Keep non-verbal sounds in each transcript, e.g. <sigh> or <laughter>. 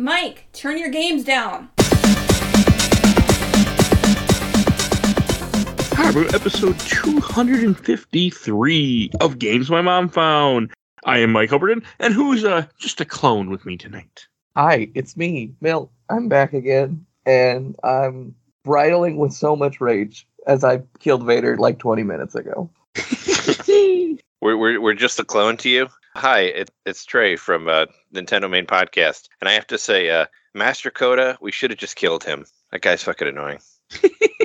Mike, turn your games down. Haru episode 253 of Games My Mom Found. I am Mike Albertin, and who's uh, just a clone with me tonight? Hi, it's me, Milk. I'm back again, and I'm bridling with so much rage as I killed Vader like 20 minutes ago. <laughs> We're, we're, we're just a clone to you. Hi, it, it's Trey from uh, Nintendo Main Podcast, and I have to say, uh, Master Kota, we should have just killed him. That guy's fucking annoying.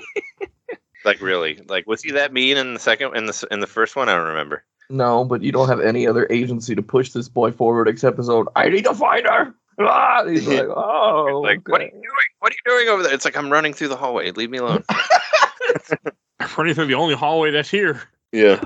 <laughs> like really, like was he that mean in the second in the in the first one? I don't remember. No, but you don't have any other agency to push this boy forward except his own. I need to find her. Ah, he's <laughs> like, oh, like what are you doing? What are you doing over there? It's like I'm running through the hallway. Leave me alone. I'm <laughs> running through the only hallway that's here. yeah,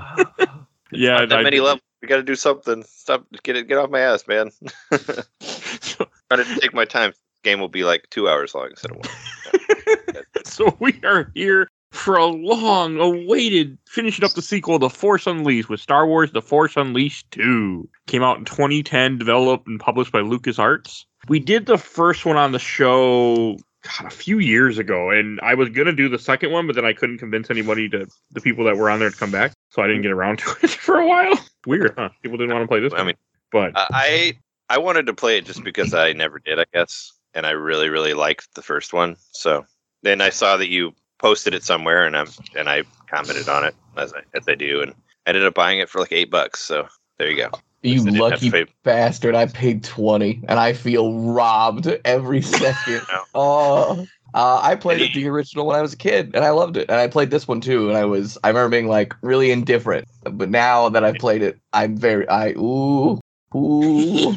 Yeah, not that I- many levels. We got to do something. Stop. Get it. Get off my ass, man. <laughs> Trying to take my time. Game will be like two hours long instead of one. <laughs> so we are here for a long awaited finishing up the sequel to Force Unleashed with Star Wars The Force Unleashed 2. Came out in 2010, developed and published by LucasArts. We did the first one on the show God, a few years ago, and I was gonna do the second one, but then I couldn't convince anybody to the people that were on there to come back, so I didn't get around to it <laughs> for a while. Weird, huh? People didn't want to play this. I one. mean, but Uh, I I wanted to play it just because I never did, I guess, and I really really liked the first one. So then I saw that you posted it somewhere, and I'm and I commented on it as I as I do, and I ended up buying it for like eight bucks. So there you go. You At least I didn't have lucky pay- bastard. I paid 20 and I feel robbed every <laughs> second. No. oh. Uh, I played it, the original when I was a kid and I loved it. And I played this one too. And I was, I remember being like really indifferent. But now that I've played it, I'm very, I, ooh, ooh. <laughs>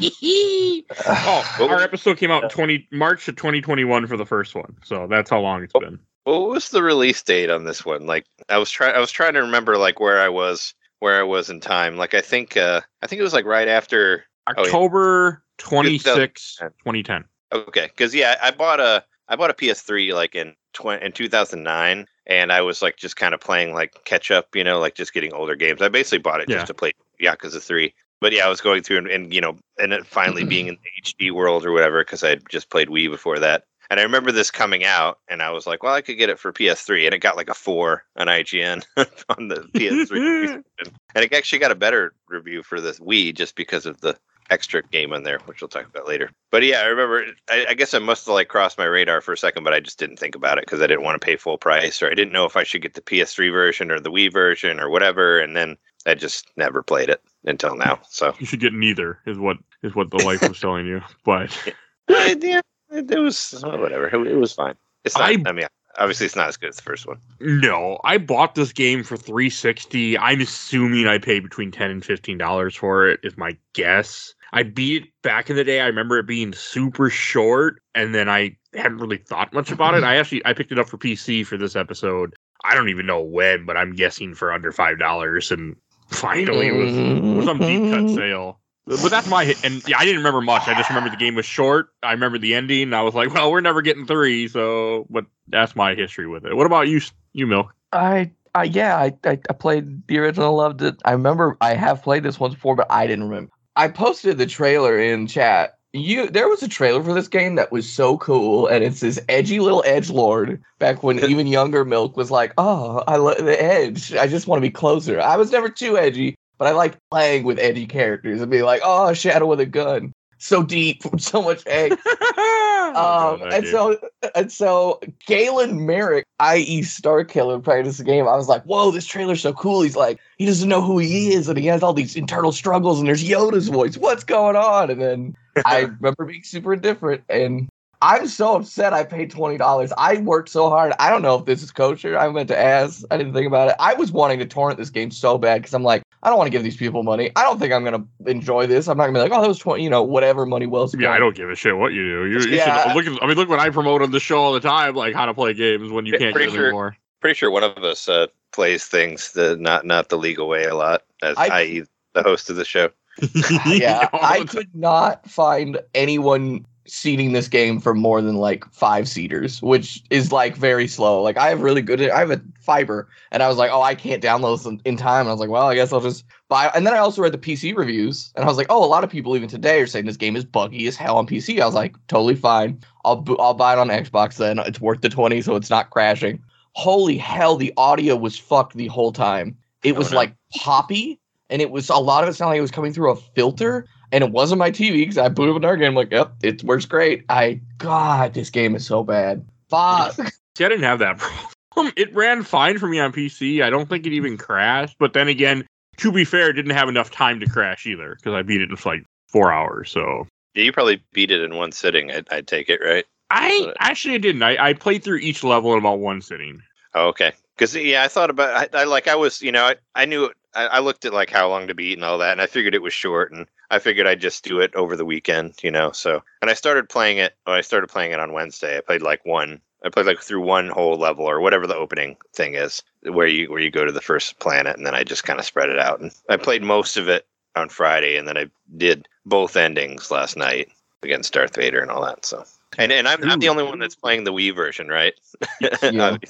oh, <sighs> our episode came out 20 March of 2021 for the first one, so that's how long it's been. What was the release date on this one? Like I was trying I was trying to remember like where I was where I was in time. Like I think uh I think it was like right after Oh, yeah. October 26, 2010. 2010. Okay, because yeah, I bought a I bought a PS3 like in tw- in 2009, and I was like just kind of playing like catch up, you know, like just getting older games. I basically bought it Yeah. just to play Yakuza 3. But yeah, I was going through and, and you know, and it finally mm-hmm. being in the HD world or whatever because I had just played Wii before that. And I remember this coming out, and I was like, well, I could get it for PS3, and it got like a four on IGN <laughs> on the PS3, <laughs> and it actually got a better review for the Wii just because of the extra game on there, which we'll talk about later. But yeah, I remember. I, I guess I must have like crossed my radar for a second, but I just didn't think about it because I didn't want to pay full price, or I didn't know if I should get the PS3 version or the Wii version or whatever. And then I just never played it until now. So You should get neither, is what is what the wife was telling you. But <laughs> yeah, it, it was whatever. It, it was fine. It's not. I- I, mean, obviously, it's not as good as the first one. no, I bought this game for 360. I'm assuming I paid between 10 and 15 dollars for it. Is my guess. I beat it back in the day. I remember it being super short, and then I hadn't really thought much about it. I actually I picked it up for PC for this episode. I don't even know when, but I'm guessing for under five dollars. And finally, it was It was some deep cut mm-hmm. sale. But that's my hit. And yeah, I didn't remember much. I just remember the game was short. I remember the ending. And I was like, well, we're never getting three. So, but that's my history with it. What about you, you Milk? I, I yeah, I, I, I played the original, loved it. I remember I have played this once before, but I didn't remember. I posted the trailer in chat. You, there was a trailer for this game that was so cool, and it's this edgy little edge lord. Back when <laughs> even younger Milk was like, "Oh, I love the edge. I just want to be closer." I was never too edgy, but I like playing with edgy characters and be like, "Oh, Shadow with a gun." So deep, <laughs> so much angst. <laughs> Um, and so and so Galen Marek, i.e. Star Killer, played this game. I was like, whoa, this trailer's so cool. He's like, he doesn't know who he is, and he has all these internal struggles, and there's Yoda's voice. What's going on? And then <laughs> I remember being super indifferent, and I'm so upset I paid twenty dollars. I worked so hard. I don't know if this is kosher. I meant to ask. I didn't think about it. I was wanting to torrent this game so bad because I'm like, I don't want to give these people money. I don't think I'm gonna enjoy this. I'm not gonna be like, oh, that was twenty, you know, whatever money well spent. yeah, I don't give a shit what you do. You, you Yeah. should look at, I mean, look what I promote on the show all the time, like how to play games when you can't pretty get sure- anymore. Pretty sure one of us uh, plays things the not not the legal way a lot, as I- i.e. the host of the show. <laughs> yeah, <laughs> I could not find anyone seeding this game for more than like five seeders, which is like very slow. Like I have really good, I have a fiber, and I was like, oh, I can't download this in, time. And I was like, well, I guess I'll just buy. And then I also read the PC reviews, and I was like, oh, a lot of people even today are saying this game is buggy as hell on PC. I was like, totally fine. I'll I'll buy it on Xbox then. It's worth the twenty, so it's not crashing. Holy hell, the audio was fucked the whole time. It Oh, was no. like poppy, and it was a lot of it sounded like it was coming through a filter and it wasn't my TV because I booted up another game. I'm like, yep, it works great. I God, this game is so bad. Fuck. <laughs> See, I didn't have that <laughs> problem. It ran fine for me on PC. I don't think it even crashed. But then again, to be fair, it didn't have enough time to crash either because I beat it in like four hours. So Yeah, you probably beat it in one sitting. I, I take it, right? I actually I didn't. I, I played through each level in about one sitting. Oh, okay. Because yeah, I thought about. I, I like. I was. You know. I, I knew. I, I looked at like how long to beat and all that, and I figured it was short, and I figured I'd just do it over the weekend. You know. So and I started playing it. When I started playing it on Wednesday. I played like one. I played like through one whole level or whatever the opening thing is, where you where you go to the first planet, and then I just kind of spread it out. And I played most of it on Friday, and then I did both endings last night against Darth Vader and all that. So. And, and I'm, I'm the only one that's playing the Wii version, right? <laughs> Yeah. <laughs>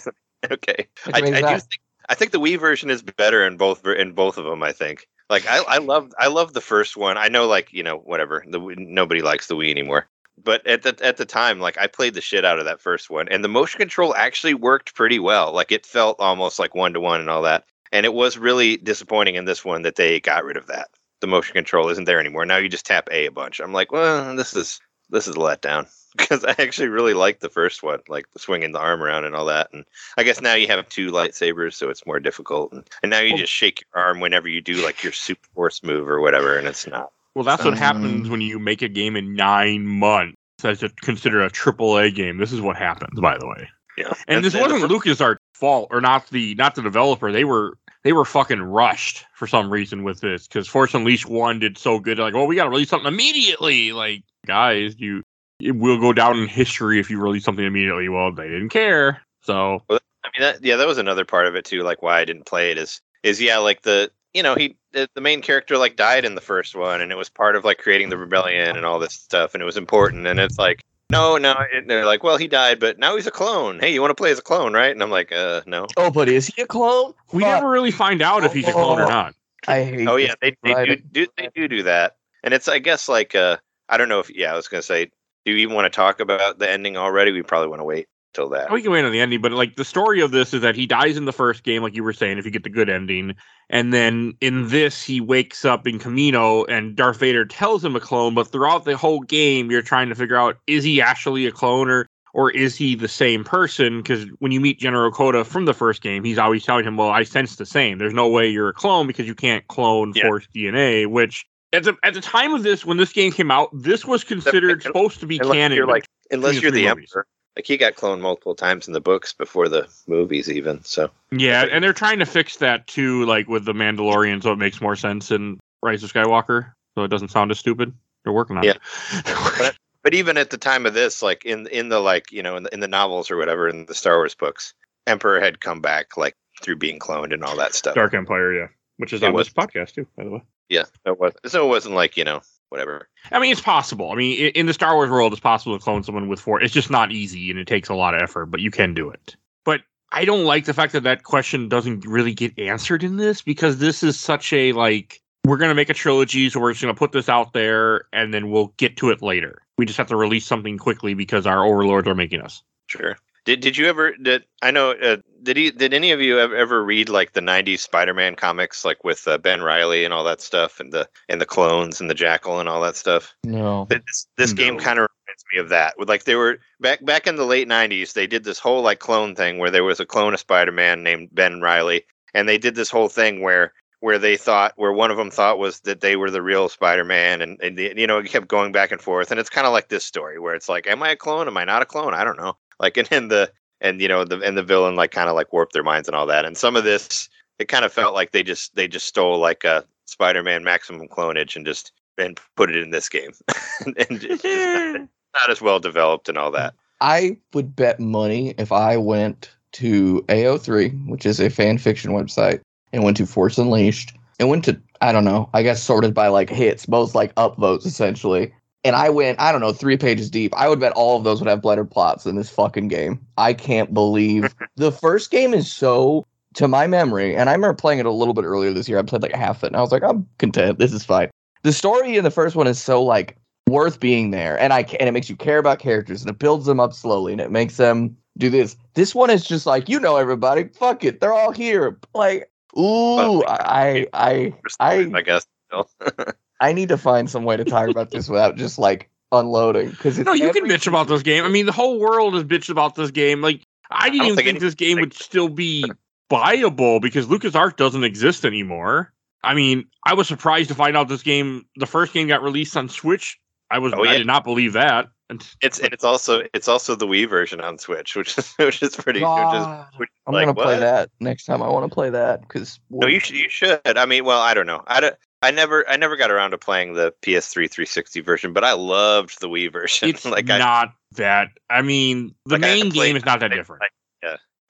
Okay. Which I, I do think I think the Wii version is better in both in both of them. I think. Like I I love I love the first one. I know like you know whatever the nobody likes the Wii anymore. But at the at the time, like I played the shit out of that first one, and the motion control actually worked pretty well. Like it felt almost like one to one and all that. And it was really disappointing in this one that they got rid of that. The motion control isn't there anymore. Now you just tap A a bunch. I'm like, well, this is this is a letdown <laughs> because I actually really liked the first one, like swinging the arm around and all that. And I guess now you have two lightsabers, so it's more difficult. And, and now you Well- just shake your arm whenever you do like your super force move or whatever, and it's not. Well, that's what Um, happens when you make a game in nine months. That's a, considered a triple A game. This is what happens, by the way. Yeah. And this the wasn't fir- LucasArts' fault, or not the not the developer. They were they were fucking rushed for some reason with this because Force Unleashed one did so good. Like, well, we got to release something immediately. Like, guys, you it will go down in history if you release something immediately. Well, they didn't care. So well, I mean, that, yeah, that was another part of it too. Like why I didn't play it is is yeah, like the you know he the, the main character like died in the first one, and it was part of like creating the rebellion and all this stuff, and it was important. And it's like no, no, and they're like, well, he died, but now he's a clone. Hey, you want to play as a clone, right? And I'm like, uh, no. Oh, but is he a clone? we Fuck. never really find out if he's a clone or Oh. not. I hate. Oh yeah, they, they do, do they do do that, and it's I guess like uh I don't know if yeah I was gonna say do you even want to talk about the ending already? We probably want to wait till that. We can wait on the ending, but like the story of this is that he dies in the first game, like you were saying, if you get the good ending. And then in this, he wakes up in Kamino and Darth Vader tells him a clone, but throughout the whole game, you're trying to figure out is he actually a clone or or is he the same person? Because when you meet General Kota from the first game, he's always telling him, Well, I sense the same. There's no way you're a clone because you can't clone Yeah. force DNA, which at the at the time of this, when this game came out, this was considered supposed to be Unless canon. you're like unless you're the three movies. emperor. Like he got cloned multiple times in the books before the movies even. So Yeah, and they're trying to fix that too, like with the Mandalorian, so it makes more sense in Rise of Skywalker, so it doesn't sound as stupid. They're working on Yeah. it. <laughs> but even at the time of this, like in in the like you know in the, in the novels or whatever in the Star Wars books, Emperor had come back like through being cloned and all that stuff. Dark Empire, yeah, which is It on was- this podcast too, by the way. Yeah, it was so it wasn't like you know whatever. I mean, it's possible. I mean, in the Star Wars world, it's possible to clone someone with four. It's just not easy, and it takes a lot of effort, but you can do it. But I don't like the fact that that question doesn't really get answered in this because this is such a like we're gonna make a trilogy, so we're just gonna put this out there, and then we'll get to it later. We just have to release something quickly because our overlords are making us. Sure. Did did you ever did I know uh, did he did any of you ever, ever read like the '90s Spider-Man comics like with uh, Ben Riley and all that stuff and the and the clones and the Jackal and all that stuff? No. This this game kind of reminds me of that. With like they were back back in the late '90s, they did this whole like clone thing where there was a clone of Spider-Man named Ben Riley, and they did this whole thing where where they thought where one of them thought was that they were the real Spider-Man, and and the, you know it kept going back and forth, and it's kind of like this story where it's like, am I a clone? Am I not a clone? I don't know. Like and in the and you know the and the villain like kind of like warped their minds and all that, and some of this it kind of felt like they just they just stole like a Spider-Man maximum clonage and just and put it in this game, <laughs> and, and just <laughs> not, not as well developed and all that. I would bet money if I went to AO3, which is a fan fiction website, and went to Force Unleashed, and went to I don't know, I guess sorted by like hits, both like upvotes essentially, and I went, I don't know, three pages deep. I would bet all of those would have better plots than this fucking game. I can't believe <laughs> the first game is so, to my memory, and I remember playing it a little bit earlier this year. I played like a half it, and I was like, I'm content. This is fine. The story in the first one is so like worth being there, and I and it makes you care about characters, and it builds them up slowly, and it makes them do this. This one is just like, you know, everybody, fuck it, they're all here. Like, ooh, I, I, I, I guess. <laughs> I need to find some way to talk about this without just like unloading because No, you can bitch about this game. I mean, the whole world is bitched about this game. Like, I didn't don't even think think, any- this game would still be buyable because LucasArts doesn't exist anymore. I mean, I was surprised to find out this game, the first game got released on Switch. I was, Oh, I did not believe that. And It's and it's also it's also the Wii version on Switch, which is <laughs> which is pretty. Which is, which is I'm like, gonna play what? that next time. I want to play that because No, you should. You should. I mean, well, I don't know. I don't. I never. I never got around to playing the PS3 360 version, but I loved the Wii version. it's <laughs> like I, not that. I mean, the Like, main game is not that I- different.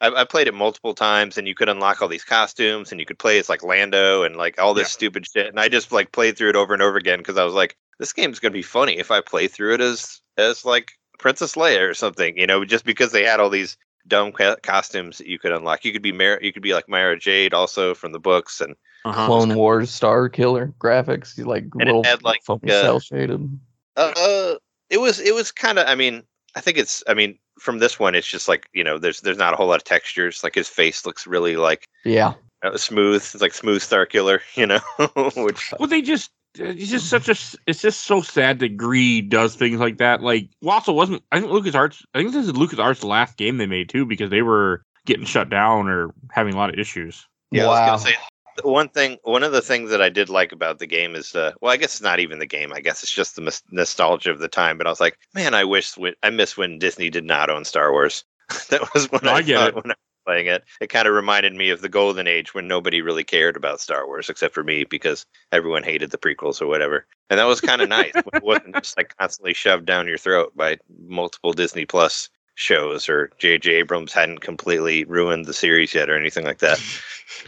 I, I played it multiple times, and you could unlock all these costumes, and you could play as like Lando and like all this Yeah. stupid shit. And I just like played through it over and over again because I was like, this game's gonna be funny if I play through it as as like Princess Leia or something, you know, just because they had all these dumb co- costumes that you could unlock. You could be Mar- you could be like Mara Jade also from the books, and Uh-huh. Clone Wars Star Killer graphics, you like it little had, like, fucking uh, cel shaded. Uh, it was it was kind of. I mean, I think it's. I mean, from this one, it's just like you know, there's there's not a whole lot of textures. Like his face looks really like Yeah, uh, smooth. It's like smooth Star Killer, <laughs> you know. <laughs> Which Well, they just it's just such a it's just so sad that Greed does things like that. Like well, also wasn't I think LucasArts I think this is LucasArts' last game they made too because they were getting shut down or having a lot of issues. yeah, I was gonna say the one thing. One of the things that I did like about the game is, uh, well, I guess it's not even the game. I guess it's just the nos- nostalgia of the time. But I was like, man, I wish when, I miss when Disney did not own Star Wars. <laughs> that was when No, I, I get it. when I was playing it. It kind of reminded me of the golden age when nobody really cared about Star Wars except for me because everyone hated the prequels or whatever. And that was kind of nice. when it wasn't just like constantly shoved down your throat by multiple Disney Plus shows or J.J. Abrams hadn't completely ruined the series yet or anything like that.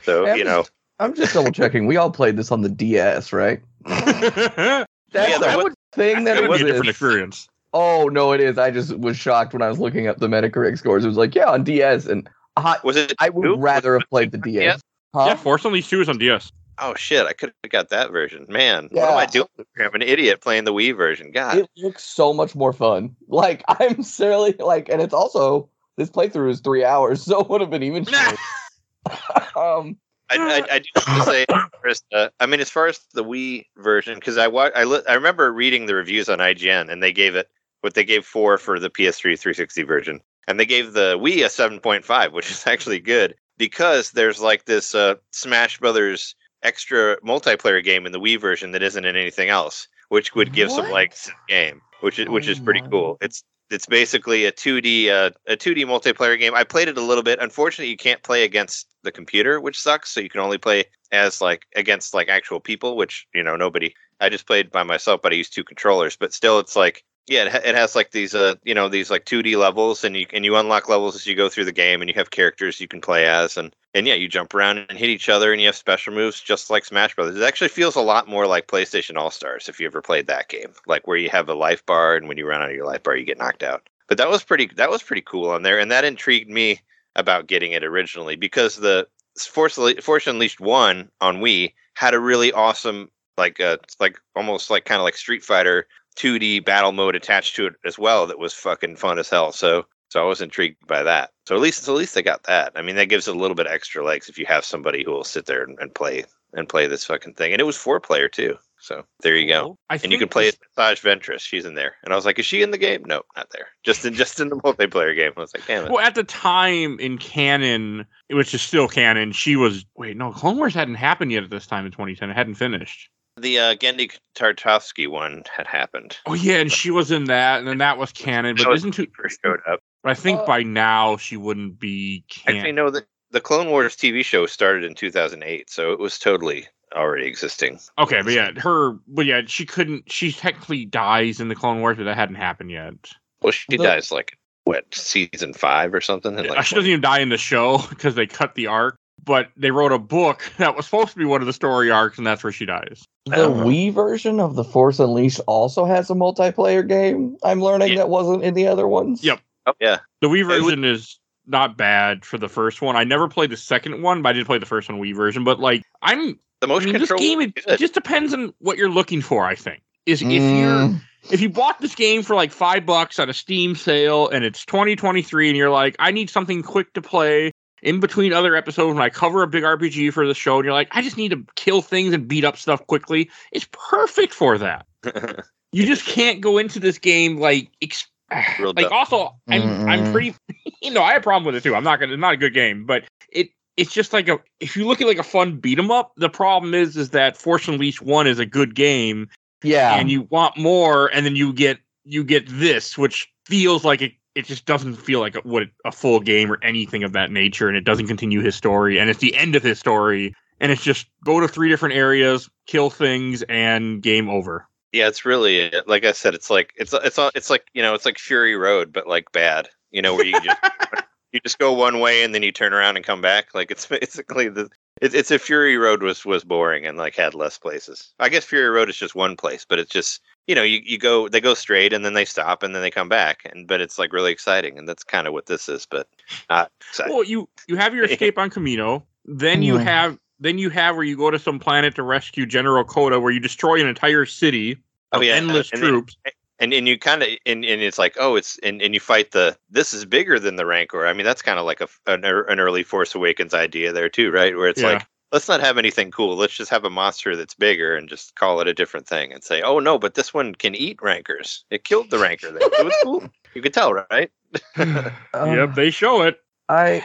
So, Yeah, you know, I'm just double checking. We all played this on the DS, right? <laughs> That's Yeah, there I would think that would it be a different experience. Oh no, it is. I just was shocked when I was looking up the Metacritic scores. It was like, yeah, on DS, and I, was it? I would two? rather Was have played the DS. DS? Huh? Yeah, Force Unleashed 2 is on DS. Oh shit! I could have got that version. Man, what am I doing? I'm an idiot playing the Wii version. God, it looks so much more fun. <laughs> Like I'm seriously like, and it's also this playthrough is three hours, <laughs> so it would have been even shorter. um, I, I, I do have to say, <coughs> uh, I mean, as far as the Wii version, because I I, li- I remember reading the reviews on IGN, and they gave it what they gave four for the PS3 360 version, and they gave the Wii a 7.5, which is <laughs> actually good because there's like this uh, Smash Brothers extra multiplayer game in the Wii version that isn't in anything else, which would give some What? to the game, which is which is pretty Oh. cool. It's it's basically a 2D uh, a 2D multiplayer game. I played it a little bit. Unfortunately, you can't play against the computer, which sucks. So you can only play as like against like actual people, which you know nobody. I just played by myself, but I used two controllers. But still, it's like yeah, it, it has like these uh you know these like 2D levels, and you and you unlock levels as you go through the game, and you have characters you can play as, and and yeah, you jump around and hit each other, and you have special moves just like Smash Brothers. It actually feels a lot more like PlayStation All Stars if you ever played that game, like where you have a life bar, and when you run out of your life bar, you get knocked out. But that was pretty that was pretty cool on there, and that intrigued me about getting it originally because the Force Force Unleashed one on Wii had a really awesome like uh like almost like kind of like Street Fighter 2D battle mode attached to it as well that was fucking fun as hell. So so I was intrigued by that. So at least at least they got that. I mean that gives it a little bit extra legs if you have somebody who will sit there and, and play and play this fucking thing. And it was four player too. So there you go. I And you can play this- Asajj Ventress. She's in there. And I was like, is she in the game? No, not there. Just in <laughs> just in the multiplayer game. I was like, damn it. Well, at the time in canon, which is still canon, she was. Wait, no, Clone Wars hadn't happened yet at this time in 2010. It hadn't finished. The uh, Genndy Tartakovsky one had happened. Oh yeah, and she was in that, and then that was canon. But isn't too? First showed up. I think Uh, by now she wouldn't be Actually, canon. no, the, the Clone Wars TV show started in 2008, so it was totally already existing. Okay, but yeah, her. But yeah, she couldn't. She technically dies in the Clone Wars, but that hadn't happened yet. Well, she The- dies like, what, season five or something? Yeah, like, she doesn't even die in the show <laughs> because they cut the arc. but they wrote a book <laughs> that was supposed to be one of the story arcs, and that's where she dies. The. Wii version of the Force Unleashed also has a multiplayer game. I'm learning Yeah. that wasn't in the other ones. Yep. Oh yeah. The Wii It would- version is not bad for the first one. I never played the second one, but I did play the first one Wii version. But like, I'm The I motion mean, this control. game it, just depends on what you're looking for. I think is if you're Mm, if you bought this game for like five bucks at a Steam sale and it's 2023 and you're like, I need something quick to play in between other episodes when I cover a big RPG for the show, and you're like, I just need to kill things and beat up stuff quickly. It's perfect for that. <laughs> You just can't go into this game like. Ex- <sighs> Real like dumb. also I'm I'm mm-hmm. pretty <laughs> you know I have a problem with it too. I'm not gonna it's not a good game, but it it's just like a if you look at like a fun beat 'em up, the problem is is that Force Unleashed one is a good game yeah. and you want more, and then you get you get this, which feels like it. It just doesn't feel like a, what a full game or anything of that nature, and it doesn't continue his story, and it's the end of his story, and it's just go to three different areas, kill things, and game over. Yeah, it's really like I said. It's like it's it's it's like you know it's like Fury Road, but like bad. You know where you just <laughs> you just go one way and then you turn around and come back. Like it's <laughs> basically the it's it's a Fury Road was was boring and like had less places. I guess Fury Road is just one place, but it's just you know you, you go they go straight and then they stop and then they come back and but it's like really exciting and that's kind of what this is, but not exciting. Well, you you have your <laughs> escape on Kamino, then you Mhm. have then you have where you go to some planet to rescue General Kota, where you destroy an entire city Oh, of yeah, endless and then- troops. and and you kind of and, and it's like oh it's and, and you fight the this is bigger than the rancor i mean that's kind of like a an, an early force awakens idea there too right where it's Yeah. like let's not have anything cool let's just have a monster that's bigger and just call it a different thing and say oh no but this one can eat rancors it killed the rancor there it was cool <laughs> you could tell right Um, <laughs> <laughs> yep, they show it. I.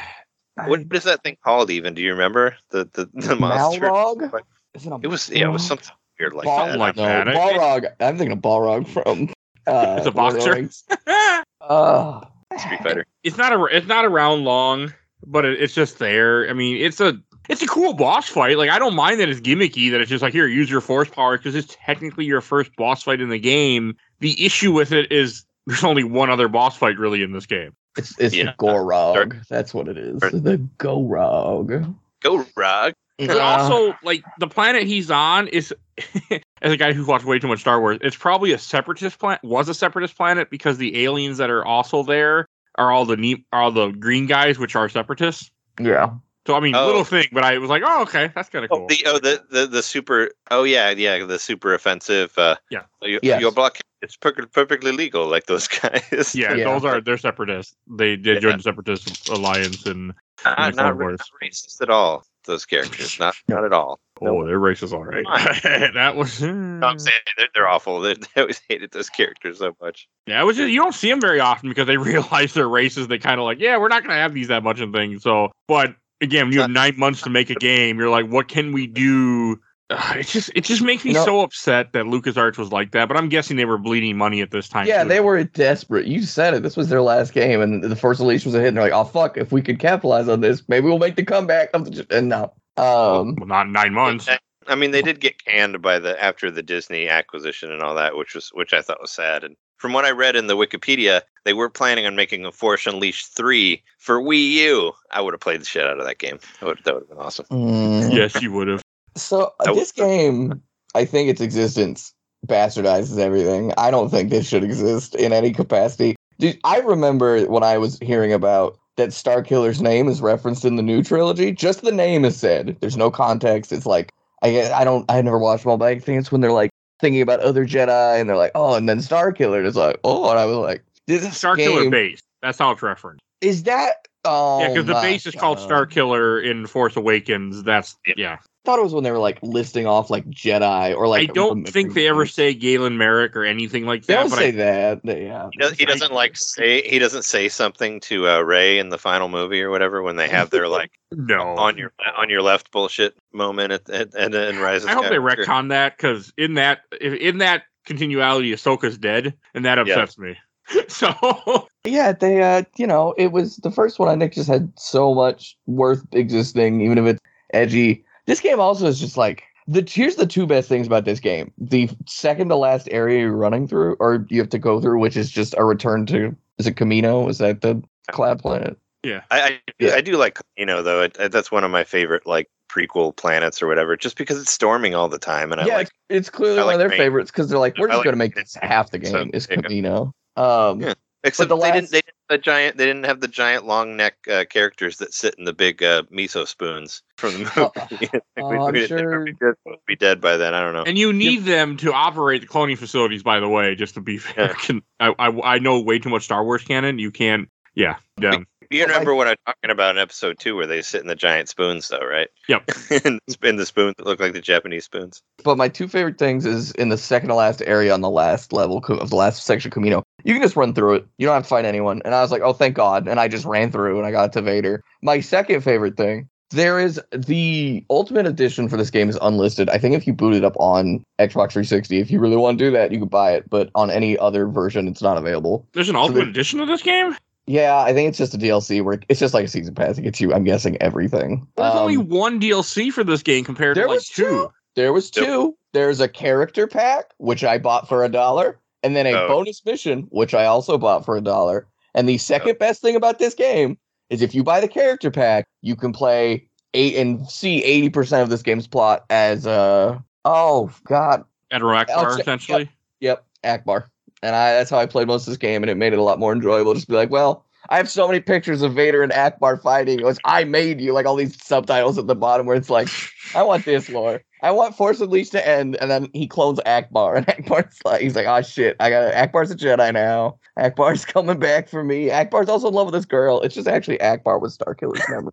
I what is that thing called even do you remember the the, the monster Balrog? Like, Isn't it was yeah it was something weird like Bal- that like no, that. Balrog. I'm thinking of Balrog from. <laughs> Uh, It's a Lord of the boxer. Uh, street fighter it's not a it's not around long, but it, it's just there. I mean, it's a it's a cool boss fight. Like I don't mind that it's gimmicky that it's just like here use your force power because it's technically your first boss fight in the game. The issue with it is there's only one other boss fight really in this game. It's it's Yeah. the Gorog. That's what it is. Or- The Gorog. go rog But Uh, also, like the planet he's on is, <laughs> as a guy who watched way too much Star Wars, it's probably a separatist planet. Was a separatist planet because the aliens that are also there are all the neat, are all the green guys, which are separatists. yeah. So I mean, Oh. little thing, but I was like, oh, okay, that's kind of cool. Oh, the oh the, the the super oh yeah yeah the super offensive uh Yeah. you, Yes. your block it's per- perfectly legal like those <laughs> guys yeah, Yeah. those are they're separatists. They did Yeah. join the separatist alliance, and not, Clone not, ra- not racist at all those characters not not at all oh, they're racist, all right. <laughs> that was. no, I'm saying they're, they're awful they, they always hated those characters so much Yeah, it was just you don't see them very often because they <laughs> realize they're racist. They kind of like, yeah, we're not gonna have these that much in things. So, but again, when you have nine months to make a game, you're like, what can we do? Ugh, <sighs> It just it just makes me You know- so upset that LucasArts was like that. But I'm guessing they were bleeding money at this time. Yeah, too. they were desperate. You said it. This was their last game, and the first release was a hit. And they're like, "Oh fuck! If we could capitalize on this, maybe we'll make the comeback." And no, um, Well, not nine months. I mean they did get canned by the after the Disney acquisition and all that which was which I thought was sad and from what I read in the Wikipedia they were planning on making a Force Unleashed 3 for Wii U I would have played the shit out of that game that would, that would have been awesome mm. yes, you would have. So uh, this game, I think its existence bastardizes everything. I don't think this should exist in any capacity. Dude, I remember when I was hearing about that Star Killer's name is referenced in the new trilogy. Just the name is said. There's no context. It's like I I don't I never watched them all, but I think it's when they're like thinking about other Jedi and they're like, oh, and then Star Killer is like, oh, and I was like, this Star Killer base. That's how it's referenced. Is that? Oh, yeah, because the my base is called Star Killer in Force Awakens. That's Yeah. yeah. I thought it was when they were like listing off like Jedi or like. I don't think they ever say Galen Marek or anything like that. They that. don't but say I, that. Yeah. He, does, he doesn't like say he doesn't say something to uh, Rey in the final movie or whatever when they have their like <laughs> no. on your on your left bullshit moment at, at, at, in Rise of I hope they Skywalker. retcon that because in that in that continuality, Ahsoka's dead, and that Yeah. upsets me. <laughs> So Yeah, they uh you know, it was the first one I think just had so much worth existing, even if it's edgy. This game also is just like the here's the two best things about this game. The second to last area you're running through, or you have to go through, which is just a return to is it Kamino? Is that the cloud planet? Yeah. I I, Yeah. I do like you know though. It, that's one of my favorite like prequel planets or whatever. Just because it's storming all the time, and I yeah, like. it's, it's clearly I one of their rain. favorites because they're like, we're I just like going to make this half the So, game is there you go. Kamino. Um, Yeah. Except the they last- didn't. They didn't have the giant. They didn't have the giant long neck uh, characters that sit in the big uh, miso spoons from the <laughs> movie. Uh, <laughs> we, oh, I'm we sure- we'd be be dead by then. I don't know. And you need them to operate the cloning facilities, by the way, just to be fair. Yeah. <laughs> Can- I, I, I know way too much Star Wars canon. You can't, yeah, down. You remember what I'm talking about in episode two, where they sit in the giant spoons, though, right? Yep. and spin the spoons that look like the Japanese spoons. But my two favorite things is in the second to last area on the last level of the last section Kamino. You can just run through it. You don't have to fight anyone. And I was like, oh, thank God. And I just ran through and I got to Vader. My second favorite thing, there is the ultimate edition for this game is unlisted. I think if you boot it up on Xbox 360, if you really want to do that, you could buy it. But on any other version, it's not available. There's an So ultimate there- edition of this game. Yeah, I think it's just a DLC where it's just like a season pass. It gets you, I'm guessing, everything. There's only Um, one DLC for this game compared there to like There was two. two. There was Yep. two. There's a character pack, which I bought for a dollar, and then a Oh. bonus mission, which I also bought for a dollar. And the second best thing about this game is if you buy the character pack, you can play eight and see eighty percent of this game's plot as uh oh god Admiral Ackbar, check- essentially. Yep, Ackbar. And I that's how I played most of this game, and it made it a lot more enjoyable. Just be like, well, I have so many pictures of Vader and Ackbar fighting. It was I made you, like all these subtitles at the bottom where it's like, <laughs> I want this lore. I want Force Unleashed to end, and then he clones Ackbar, <laughs> and Ackbar's like, he's like, oh shit, I got Ackbar's a Jedi now. Ackbar's <laughs> coming back for me. Ackbar's also in love with this girl. It's just actually Ackbar with Starkiller's memory.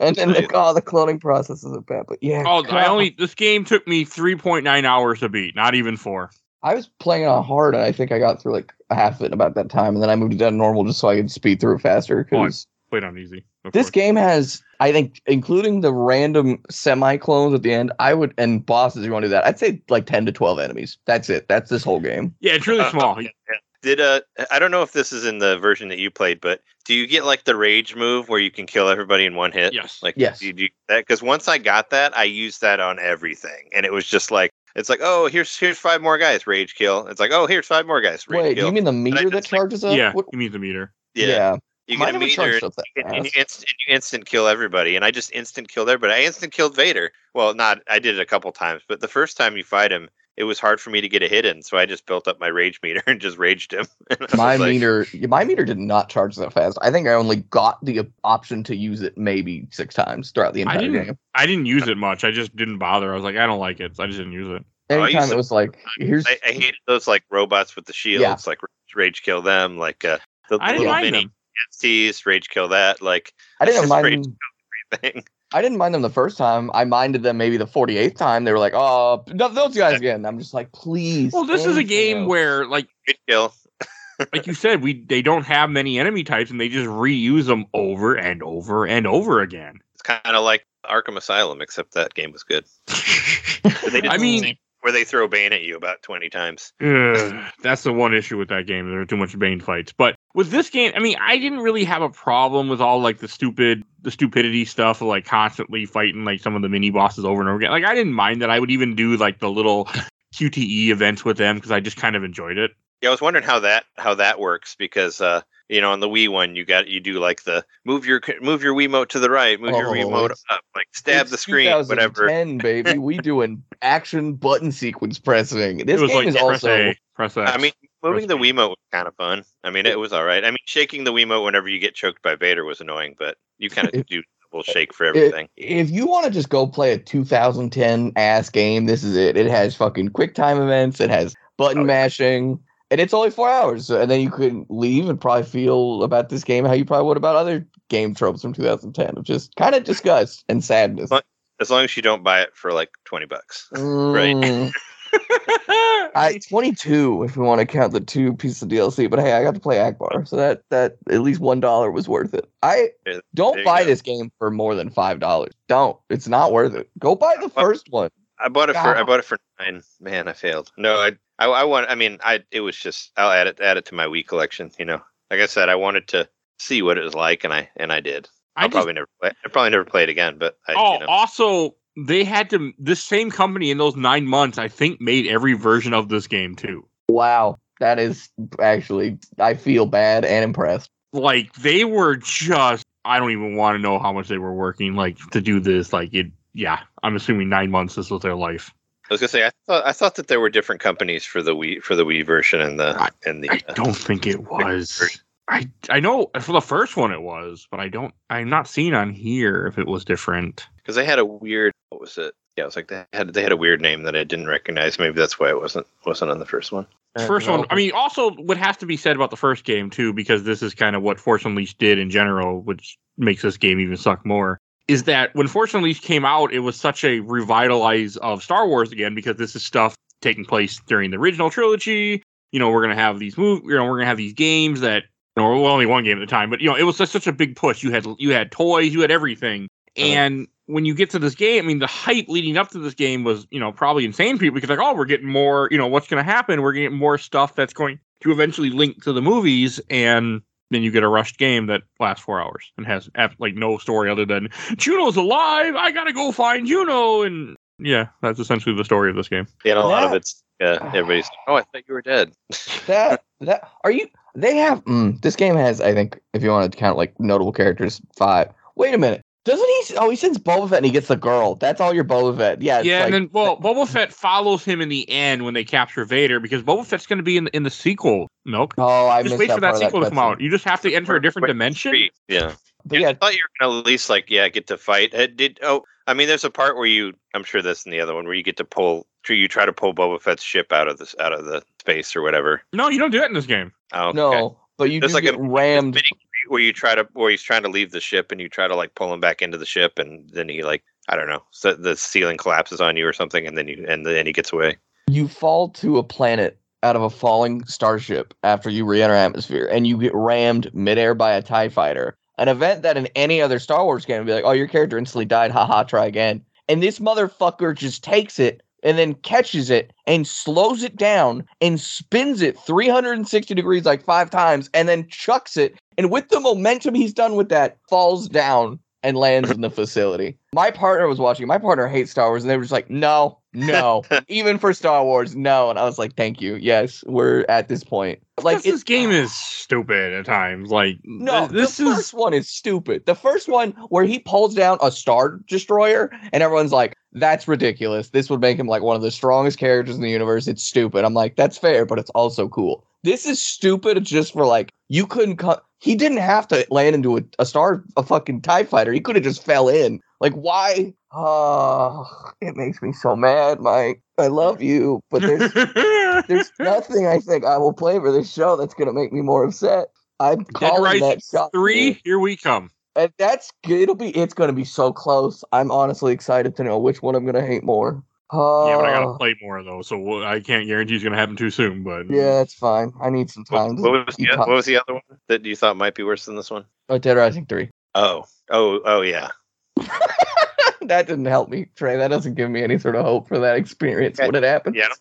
And then the, oh, the cloning process is a bad, but yeah. Oh, I only this game took me 3.9 hours to beat, not even four. I was playing on hard, and I think I got through like a half it in about that time, and then I moved it down to normal just so I could speed through it faster. Oh, I- Because Played on easy. this course. game has, I think, including the random semi clones at the end, I would and bosses. You want to do that? I'd say like ten to twelve enemies. That's it. That's this whole game. Yeah, it's really Uh, small. yeah, yeah. Did uh, I don't know if this is in the version that you played, but do you get like the rage move where you can kill everybody in one hit? Yes. Like, Yes. do you that? Because once I got that, I used that on everything, and it was just like it's like, oh, here's here's five more guys, rage kill. It's like, oh, here's five more guys, rage Wait, do kill. you mean the meter that just, like- charges up? yeah, What- you mean the meter. yeah, you Mine get a meter, charged up that and, and you fast. instant you instant kill everybody, and I just instant killed everybody. I instant killed Vader. Well, not I did it a couple times, but the first time you fight him, it was hard for me to get a hit in, so I just built up my rage meter <laughs> and just raged him. <laughs> And I was My like, meter, my meter did not charge that fast. I think I only got the option to use it maybe six times throughout the I entire didn't- game. I didn't use it much. I just didn't bother. I was like, I don't like it. So I just didn't use it. Oh, I Anytime used it it was like, here's I, I hated those like robots with the shields, like rage kill them, like uh, the I didn't little mind mini them. entities, rage kill that, like I didn't just mind. rage thing. <laughs> I didn't mind them the first time. I minded them maybe the 48th time. They were like, oh, no, those guys again. I'm just like, please. Well, this is a game else. where, like, Good kill. <laughs> like you said, we they don't have many enemy types, and they just reuse them over and over and over again. It's kind of like Arkham Asylum, except that game was good. <laughs> They I mean, where they throw Bane at you about twenty times. Ugh, that's the one issue with that game. There are too much Bane fights. But with this game, I mean, I didn't really have a problem with all like the stupid, the stupidity stuff, of, like constantly fighting like some of the mini bosses over and over again. Like I didn't mind that. I would even do like the little <laughs> QTE events with them because I just kind of enjoyed it. Yeah, I was wondering how that how that works because uh, you know on the Wii one you got you do like the move your move your Wiimote to the right, move your Oh, Wiimote it's- up, like stab It's the screen, whatever. 2010, baby. we doing action button sequence pressing. This it was game like is press also A, press X. I mean, moving the. Wiimote was kind of fun. I mean, it was all right. I mean, shaking the Wiimote whenever you get choked by Vader was annoying, but you kind of <laughs> do double shake for everything. if you want to just go play a 2010 ass game, this is it. It has fucking quick time events. It has button Oh, yeah. mashing, and it's only four hours. And then you can leave and probably feel about this game how you probably would about other game tropes from 2010 of just kind of <laughs> disgust and sadness. As long as you don't buy it for like twenty bucks. <laughs> Mm, <laughs> I 22 if we want to count the two pieces of DLC. But hey, I got to play Ackbar, so that that at least one dollar was worth it. I don't buy go. this game for more than five dollars. Don't. It's not worth it. Go buy the Well, first one. I bought it for I bought it for nine. Man, I failed. No, I I, I want. I mean, I it was just I'll add it add it to my Wii collection. You know, like I said, I wanted to see what it was like, and I and I did. I I'll just probably never play. I probably never play it again, but I, Oh, you know, also, they had to. This same company in those nine months, I think, made every version of this game too. Wow, that is actually I feel bad and impressed. like they were just I don't even want to know how much they were working like to do this. Like it yeah, I'm assuming nine months this was their life. I was gonna say I thought I thought that there were different companies for the Wii for the Wii version and the I- and the I uh, don't think it was. I I know for the first one it was, but I don't. I'm not seeing on here if it was different. because they had a weird what was it? Yeah, it was like they had they had a weird name that I didn't recognize. Maybe that's why it wasn't wasn't on the first one. Uh, first one. I mean, also what has to be said about the first game too, because this is kind of what Force Unleashed did in general, which makes this game even suck more. Is that when Force Unleashed came out, it was such a revitalize of Star Wars again because this is stuff taking place during the original trilogy. You know, we're gonna have these move. You know, we're gonna have these games that. Know, well, only one game at the time, but you know, it was such, such a big push. You had you had toys, you had everything, uh-huh. and when you get to this game, I mean, the hype leading up to this game was, you know, probably insane people because like, oh, we're getting more, you know, what's going to happen? We're getting more stuff that's going to eventually link to the movies, and then you get a rushed game that lasts four hours and has ab- like no story other than Juno's alive. I gotta go find Juno, and yeah, that's essentially the story of this game. Yeah, a lot of That- it's uh, everybody's. Oh, I thought you were dead. <laughs> that that are you they have mm, this game has i think if you want to count like notable characters five wait a minute doesn't he oh he sends boba fett and he gets the girl that's all your boba fett yeah it's yeah, like- and then well, <laughs> Boba Fett follows him in the end when they capture Vader because Boba Fett's going to be in the, in the sequel. Milk. oh i just missed wait for that part of sequel to come out. You just have to enter a different dimension. Yeah. but yeah, yeah I thought you were gonna at least like yeah get to fight. It did oh I mean there's a part where you I'm sure that's in the other one where you get to pull you try to pull Boba Fett's ship out of this out of the space or whatever. No, you don't do that in this game. Oh, okay. no but you Just just like get a- rammed Mini- where you try to where he's trying to leave the ship and you try to like pull him back into the ship and then he like I don't know so the ceiling collapses on you or something and then you and then he gets away. you fall to a planet out of a falling starship after you re-enter atmosphere and you get rammed midair by a tie fighter an event that in any other star wars game would be like oh your character instantly died haha try again and this motherfucker just takes it and then catches it and slows it down and spins it 360 degrees like five times and then chucks it and with the momentum he's done with that falls down and lands in the facility my partner was watching my partner hates star wars and they were just like no no <laughs> even for Star Wars, no. And I was like, thank you. Yes, we're at this point. Like this game is stupid at times. Like no, this the is first one is stupid. The first one where he pulls down a star destroyer and everyone's like, that's ridiculous. This would make him like one of the strongest characters in the universe. It's stupid. I'm like, that's fair, but it's also cool. This is stupid just for like you couldn't cut. He didn't have to land into a, a star, a fucking TIE fighter. He could have just fell in. Like, why? Oh, it makes me so mad, Mike. I love you, but there's <laughs> there's nothing I think I will play for this show that's gonna make me more upset. I'm calling that shot. three. Here we come. And that's good. It'll be. It's gonna be so close. I'm honestly excited to know which one I'm gonna hate more. Uh, yeah, but I gotta play more though, so we'll- I can't guarantee it's gonna happen too soon. But Yeah, it's fine. I need some time. to what was the, what was the other one that you thought might be worse than this one? Oh, Dead Rising three. Oh oh oh yeah. <laughs> that didn't help me, Trey. That doesn't give me any sort of hope for that experience Okay. when it happens. Yeah, I don't,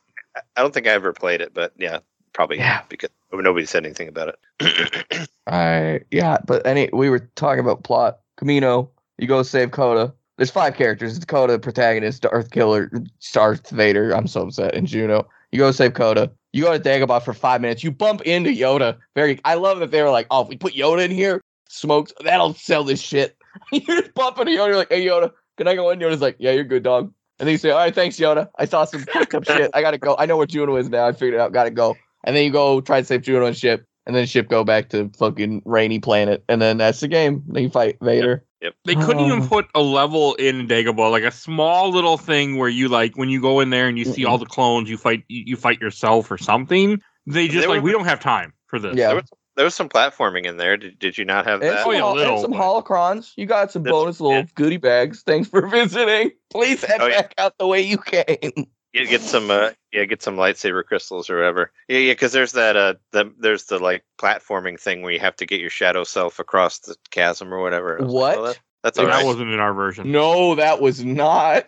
I don't think I ever played it, but yeah, probably Yeah. because nobody said anything about it. I yeah, but any we were talking about plot. Kamino, you go save Kota. There's five characters. It's Kota, the protagonist, Darth Killer, Darth Vader. I'm so upset. And Juno. You go save Kota. You go to Dagobah for five minutes. You bump into Yoda. Very. I love that they were like, oh, if we put Yoda in here, smokes. That'll sell this shit. <laughs> you're just bump into Yoda. You're like, hey Yoda, can I go in? Yoda's like, yeah, you're good, dog. And then you say, all right, thanks, Yoda. I saw some <laughs> fucked up shit. I gotta go. I know where Juno is now. I figured it out. Gotta go. And then you go try to save Juno and ship, and then ship go back to fucking rainy planet, and then that's the game. Then you fight Vader. They couldn't even Oh. put a level in Dagobah, like a small little thing where you like when you go in there and you see all the clones, you fight you, you fight yourself or something. They just They like were- we don't have time for this. Yeah. There was there was some platforming in there. Did, did you not have And that? some, Oh, yeah, hol- and little, some holocrons. You got some That's- bonus little yeah. goodie bags. Thanks for <laughs> visiting. Please head Oh, yeah. back out the way you came. Yeah, get some uh yeah, get some lightsaber crystals or whatever. Yeah, yeah, because there's that uh the there's the like platforming thing where you have to get your shadow self across the chasm or whatever. I was like, What? oh, that- that's And all that right. wasn't in our version. No, that was not.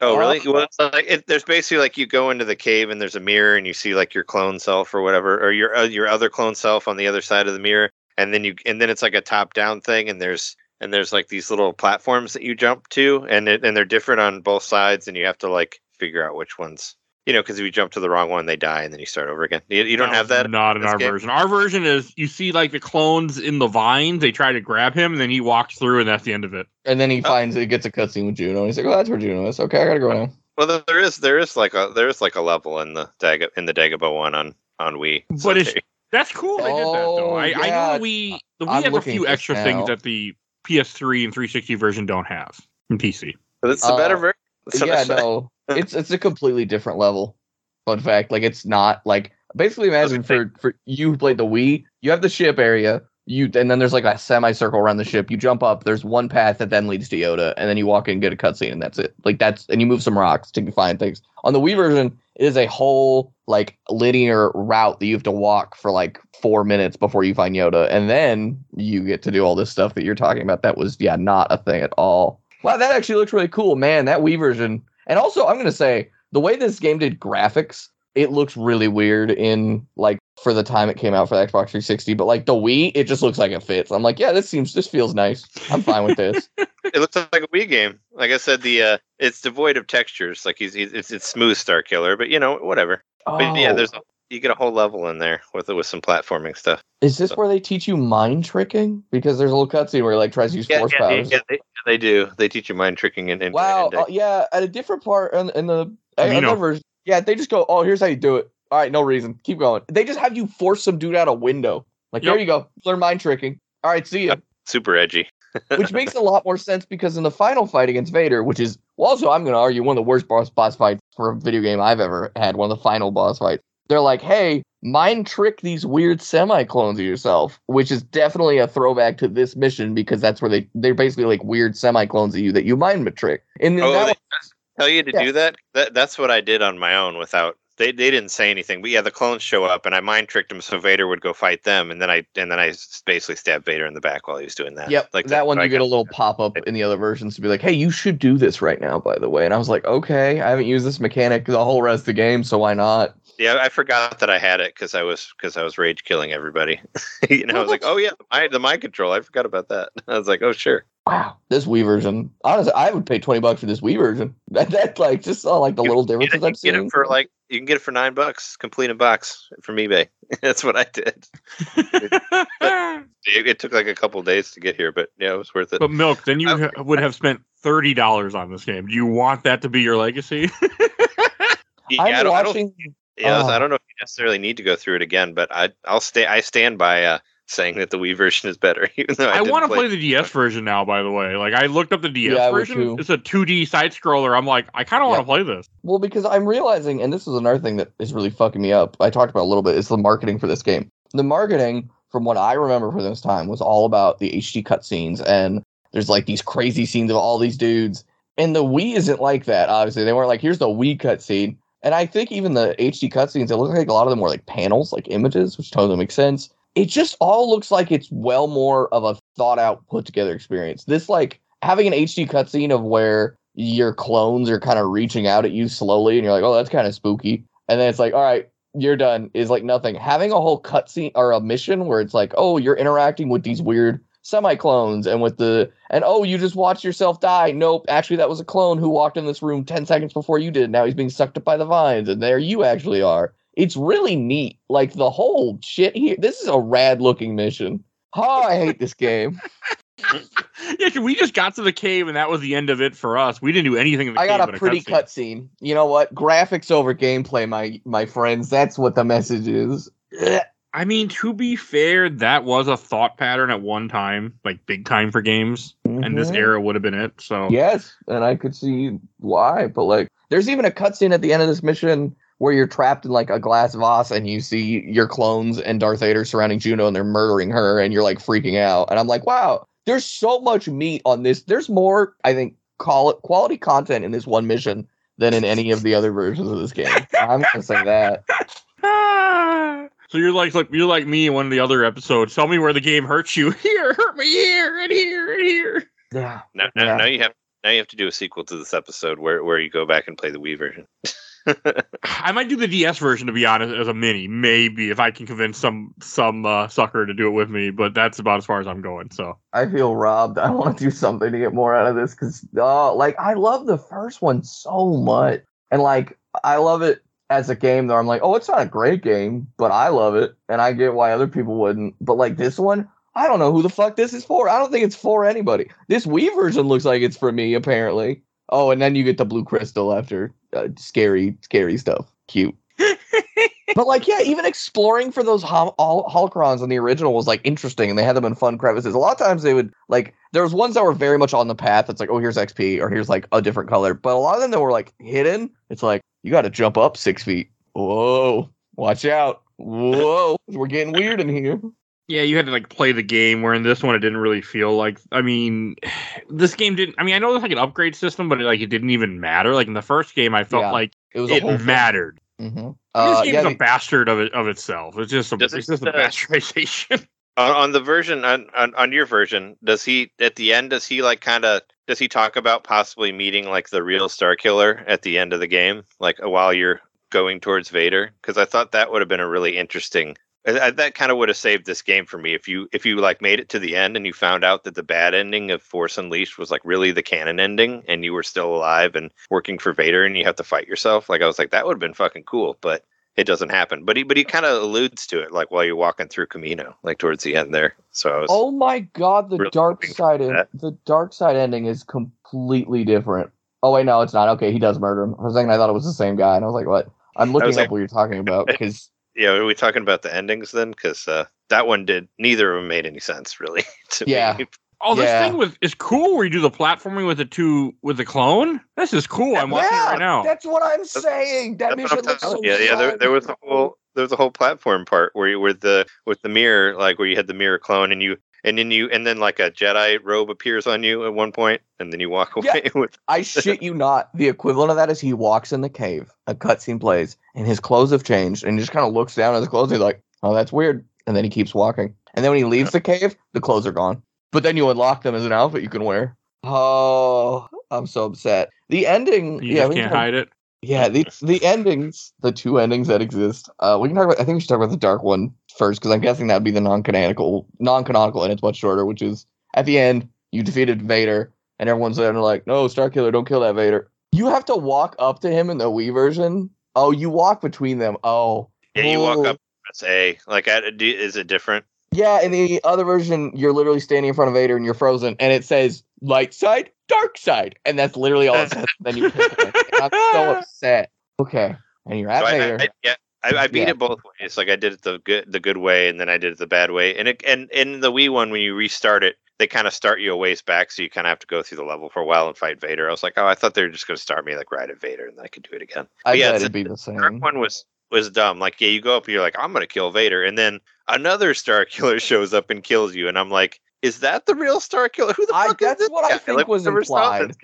Oh, really? Well, it's like it, there's basically like you go into the cave and there's a mirror and you see like your clone self or whatever, or your uh, your other clone self on the other side of the mirror, and then you and then it's like a top down thing, and there's and there's like these little platforms that you jump to, and it, and they're different on both sides, and you have to like figure out which ones You know, because if you jump to the wrong one, they die, and then you start over again. You, you don't That have that. Not in this our game? version. Our version is you see like the clones in the vines. They try to grab him, and then he walks through, and that's the end of it. And then he Oh. finds he gets a cutscene with Juno. And he's like, "Well, that's where Juno is. Okay, I gotta go now." Well, there- there is there is like a there is like a level in the Dag in the Dagobah one on on Wii. But it's- they- That's cool. They did that though. Oh, I, I know we the I'm Wii has a few extra now. things that the PS3 and 360 version don't have in PC. but it's the better Uh, version. That's yeah, say. no, <laughs> it's it's a completely different level. Fun fact, like it's not like basically imagine for for you who played the Wii, you have the ship area, you and then there's like a semicircle around the ship. You jump up, there's one path that then leads to Yoda, and then you walk in and get a cutscene, and that's it. Like that's and you move some rocks to find things. On the Wii version, it is a whole like linear route that you have to walk for like four minutes before you find Yoda, and then you get to do all this stuff that you're talking about. That was yeah, not a thing at all. Wow, that actually looks really cool, man. That Wii version, and also I'm gonna say the way this game did graphics, it looks really weird in like for the time it came out for the Xbox 360. But like the Wii, it just looks like it fits. I'm like, yeah, this seems this feels nice. I'm fine with this. <laughs> It looks like a Wii game. Like I said, the uh, it's devoid of textures. Like he's, he's it's it's smooth Star Killer, but you know whatever. But yeah, Oh, there's a, you get a whole level in there with with some platforming stuff. is this where they teach you mind tricking? Because there's a little cutscene where he like tries to use Yeah, force yeah, powers. yeah, they, they do. They teach you mind tricking and, and Wow. and, uh, uh, yeah, at a different part in, in the another version. Yeah, they just go, "Oh, here's how you do it." All right, no reason. Keep going. They just have you force some dude out a window. Like, there you go. Learn mind tricking. All right, see you. super edgy. <laughs> which makes a lot more sense because in the final fight against Vader, which is well, also I'm going to argue one of the worst boss boss fights for a video game I've ever had, one of the final boss fights. They're like, "Hey, mind trick these weird semi clones of yourself," which is definitely a throwback to this mission because that's where they they're basically like weird semi clones of you that you mind trick. And then Oh, that one- tell you to Yeah. do that? that? That's what I did on my own without. They, they didn't say anything, but yeah, the clones show up, and I mind tricked them so Vader would go fight them, and then I and then I basically stabbed Vader in the back while he was doing that. Yep, like that one I you get a little pop up in the other versions to be like, "Hey, you should do this right now." By the way, and I was like, "Okay, I haven't used this mechanic the whole rest of the game, so why not?" Yeah, I forgot that I had it because I was because I was rage killing everybody. <laughs> you know, I was like, <laughs> oh yeah, I, had the mind control. I forgot about that. <laughs> I was like, oh sure. Wow, this Wii version. Honestly, I would pay twenty bucks for this Wii version. <laughs> That that like just saw like the You- little Get differences it, I've get it for like you can get it for nine bucks, complete in box from eBay. <laughs> That's what I did. <laughs> It, it took like a couple days to get here, but yeah, it was worth it. but milk, then you I- ha- would have spent thirty dollars on this game. Do you want that to be your legacy? Yeah, I I'm don't, I don't watching. Yeah, Oh. I don't know if you necessarily need to go through it again, but I I'll stay I stand by uh, saying that the Wii version is better. <laughs> Even though I, I, want to play, play the DS version now. By the way, like I looked up the DS Yeah, version. It's a 2D side scroller. I'm like, I kind of want Yeah. to play this. Well, because I'm realizing, and this is another thing that is really fucking me up. I talked about a little bit. Is the marketing for this game. The marketing, from what I remember from this time, was all about the HD cutscenes, and there's like these crazy scenes of all these dudes. And the Wii isn't like that. Obviously, they weren't like, "Here's the Wii cutscene." And I think even the HD cutscenes, it looks like a lot of them were like panels, like images, which totally makes sense. It just all looks like it's well more of a thought out, put together experience. This like having an HD cutscene of where your clones are kind of reaching out at you slowly, and you're like, oh, that's kind of spooky. And then it's like, all right, you're done. Is like nothing. Having a whole cutscene or a mission where it's like, oh, you're interacting with these weird semi clones and with the and oh, you just watched yourself die. Nope, actually, that was a clone who walked in this room ten seconds before you did. Now he's being sucked up by the vines, and there you actually are. It's really neat. Like the whole shit here. This is a rad looking mission. Oh, I hate this game. <laughs> yeah, we just got to the cave and that was the end of it for us. We didn't do anything in the I cave. got a pretty cutscene. cutscene. You know what? Graphics over gameplay, my my friends. That's what the message is. I mean, to be fair, that was a thought pattern at one time, like big time for games, and this Mhm. era would have been it. So Yes, and I could see why. But like, there's even a cutscene at the end of this mission where you're trapped in like a glass vase and you see your clones and Darth Vader surrounding Juno and they're murdering her and you're like freaking out. And I'm like, wow, there's so much meat on this. There's more, I think, call it quality content in this one mission than in any of the other versions of this game. I'm gonna say that. Ah. <laughs> So you're like, like you're like me in one of the other episodes. Tell me where the game hurts you. <laughs> Here, hurt me here, and here, and here. Yeah. now, now, Yeah. now you have now you have to do a sequel to this episode where where you go back and play the Wii version. <laughs> I might do the DS version to be honest, as a mini, maybe if I can convince some some uh, sucker to do it with me. But that's about as far as I'm going. So I feel robbed. I want to do something to get more out of this because, uh, like, I love the first one so much, and like, I love it as a game though. I'm like, oh, it's not a great game, but I love it, and I get why other people wouldn't. But like this one, I don't know who the fuck this is for. I don't think it's for anybody. This Wii version looks like it's for me, apparently. Oh, and then you get the blue crystal after uh, scary, scary stuff. Cute. <laughs> but like, yeah, even exploring for those hol- hol- holocrons in the original was like interesting, and they had them in fun crevices. A lot of times they would like there was ones that were very much on the path. It's like, oh, here's XP, or here's like a different color. But a lot of them that were like hidden. It's like you got to jump up six feet. Whoa, watch out. Whoa, we're getting weird in here. Yeah, you had to like play the game. Where in this one, it didn't really feel like. I mean, <sighs> this game didn't. I mean, I know there's like an upgrade system, but it, like it didn't even matter. Like in the first game, I felt Yeah, like It was it whole mattered. Mm-hmm. this Uh, game's yeah, a the- bastard of it of itself. It's just a, Does it's it, just a uh, bastardization. <laughs> on, on the version on, on on your version does he at the end does he like kind of does he talk about possibly meeting like the real star killer at the end of the game like while you're going towards vader because i thought that would have been a really interesting I- that kind of would have saved this game for me if you if you like made it to the end and you found out that the bad ending of force unleashed was like really the canon ending and you were still alive and working for vader and you have to fight yourself like i was like that would have been fucking cool but it doesn't happen. But he but he kind of alludes to it like while you're walking through Kamino, like towards the end there. So I was, Oh my god, the really dark side the dark side ending is completely different. Oh wait, no, it's not. Okay, he does murder him. For a second I thought it was the same guy, and I was like, what? I'm looking up like- what you're talking about <laughs> because yeah, are we talking about the endings then? Because uh, that one did neither of them made any sense really. <laughs> To Yeah. me. Oh, this Yeah. thing with is cool where you do the platforming with the two with the clone. This is cool. I'm watching yeah, it right now. that's what I'm saying. That That's what mission looks so telling you. Yeah, yeah. There, there was a whole there was a whole platform part where you with the with the mirror, like where you had the mirror clone, and you and then you and then like a Jedi robe appears on you at one point, and then you walk Yeah. away <laughs> with. I shit you not. The equivalent of that is he walks in the cave, a cutscene plays, and his clothes have changed, and he just kind of looks down at his clothes. And he's like, "Oh, that's weird," and then he keeps walking. And then when he leaves the cave, the clothes are gone. But then you unlock them as an outfit you can wear. Oh, I'm so upset. The ending, You yeah, just we can can't talk- hide it. yeah, the the endings, the two endings that exist. Uh, we can talk about. I think we should talk about the dark one first because I'm guessing that would be the non-canonical, non-canonical, and it's much shorter. Which is at the end, you defeated Vader, and everyone's there and like, "No, Star Killer, don't kill that Vader." You have to walk up to him in the Wii version. Oh, you walk between them. Oh, Yeah, you walk up. Press A. Like, I, is it different? Yeah, in the other version, you're literally standing in front of Vader and you're frozen, and it says light side, dark side, and that's literally all it says. then you I'm so <laughs> upset. Okay, and you're at So I, Vader. I, yeah, I, I beat Yeah. it both ways. Like I did it the good the good way, and then I did it the bad way. And it, and in the Wii one, when you restart it, they kind of start you a ways back, so you kind of have to go through the level for a while and fight Vader. I was like, oh, I thought they were just going to start me like right at Vader, and then I could do it again. I yeah, bet it'd be the same. dark one was was dumb. Like, yeah, you go up, and you're like, I'm going to kill Vader, and then another Star <laughs> Killer shows up and kills you, and I'm like, is that the real Star Killer? Who the I- fuck is that? that's this what I <laughs> think Like, was implied.